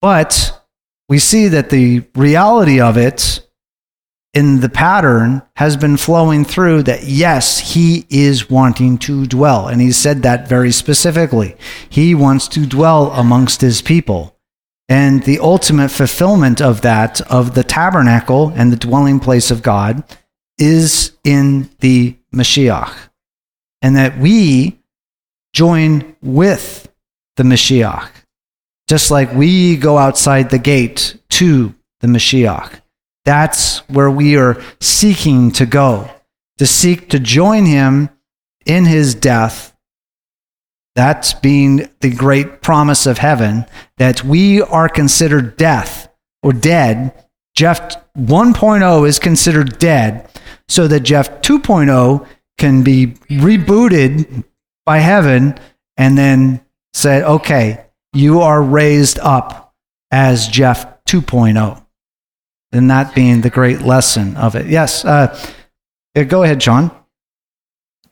But we see that the reality of it in the pattern has been flowing through that yes, he is wanting to dwell. And he said that very specifically. He wants to dwell amongst his people. And the ultimate fulfillment of that, of the tabernacle and the dwelling place of God, is in the Mashiach. And that we join with the Mashiach, just like we go outside the gate to the Mashiach. That's where we are seeking to go, to seek to join him in his death. That's being the great promise of heaven that we are considered death or dead. Jeff 1.0 is considered dead, so that Jeff 2.0 can be rebooted by heaven and then said, okay, you are raised up as Jeff 2.0. And that being the great lesson of it. Yes. Uh, go ahead, John.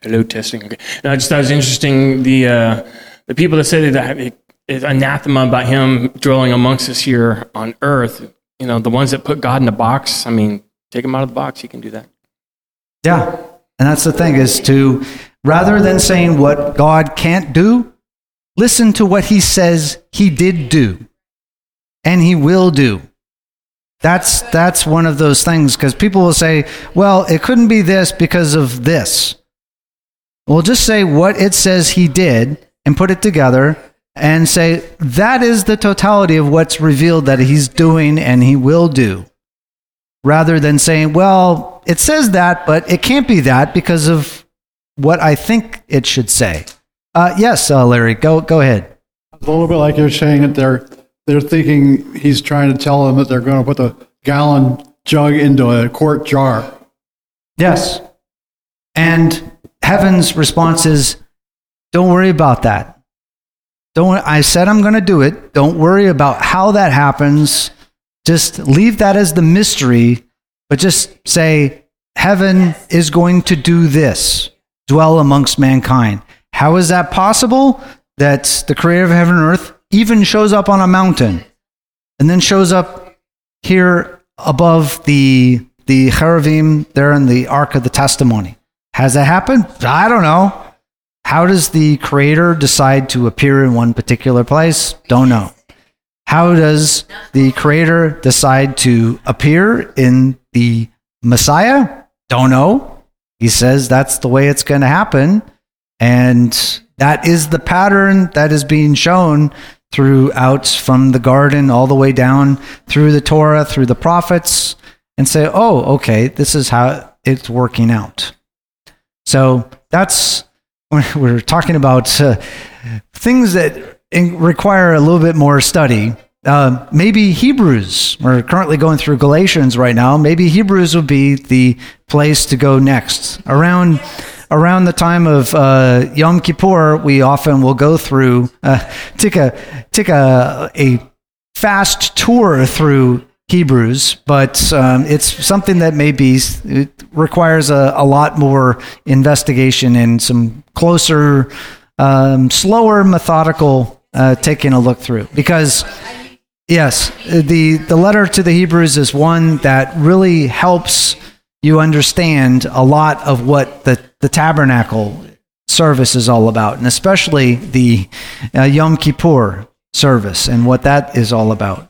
Hello, testing. Okay. No, I just thought it was interesting. The uh, the people that say that it, it's anathema about him dwelling amongst us here on earth. You know, the ones that put God in a box. I mean, take him out of the box. He can do that. Yeah, and that's the thing is to rather than saying what God can't do, listen to what He says He did do, and He will do. That's that's one of those things because people will say, "Well, it couldn't be this because of this." Well, just say what it says he did and put it together and say that is the totality of what's revealed that he's doing and he will do. Rather than saying, "Well, it says that, but it can't be that because of what I think it should say." Uh, yes, uh, Larry, go go ahead. A little bit like you're saying that they're they're thinking he's trying to tell them that they're going to put the gallon jug into a quart jar. Yes. And heaven's response is don't worry about that. Don't I said I'm going to do it. Don't worry about how that happens. Just leave that as the mystery, but just say heaven is going to do this. Dwell amongst mankind. How is that possible? That the creator of heaven and earth even shows up on a mountain and then shows up here above the the cherubim there in the ark of the testimony. Has that happened? I don't know. How does the creator decide to appear in one particular place? Don't know. How does the creator decide to appear in the Messiah? Don't know. He says that's the way it's going to happen. And that is the pattern that is being shown throughout from the garden all the way down through the Torah, through the prophets, and say, oh, okay, this is how it's working out. So that's we're talking about uh, things that require a little bit more study. Uh, maybe Hebrews. We're currently going through Galatians right now. Maybe Hebrews would be the place to go next. Around around the time of uh, Yom Kippur, we often will go through, uh, take a take a a fast tour through Hebrews, but um, it's something that maybe requires a, a lot more investigation and some closer, um, slower, methodical uh, taking a look through. Because, yes, the, the letter to the Hebrews is one that really helps you understand a lot of what the, the tabernacle service is all about, and especially the uh, Yom Kippur service and what that is all about.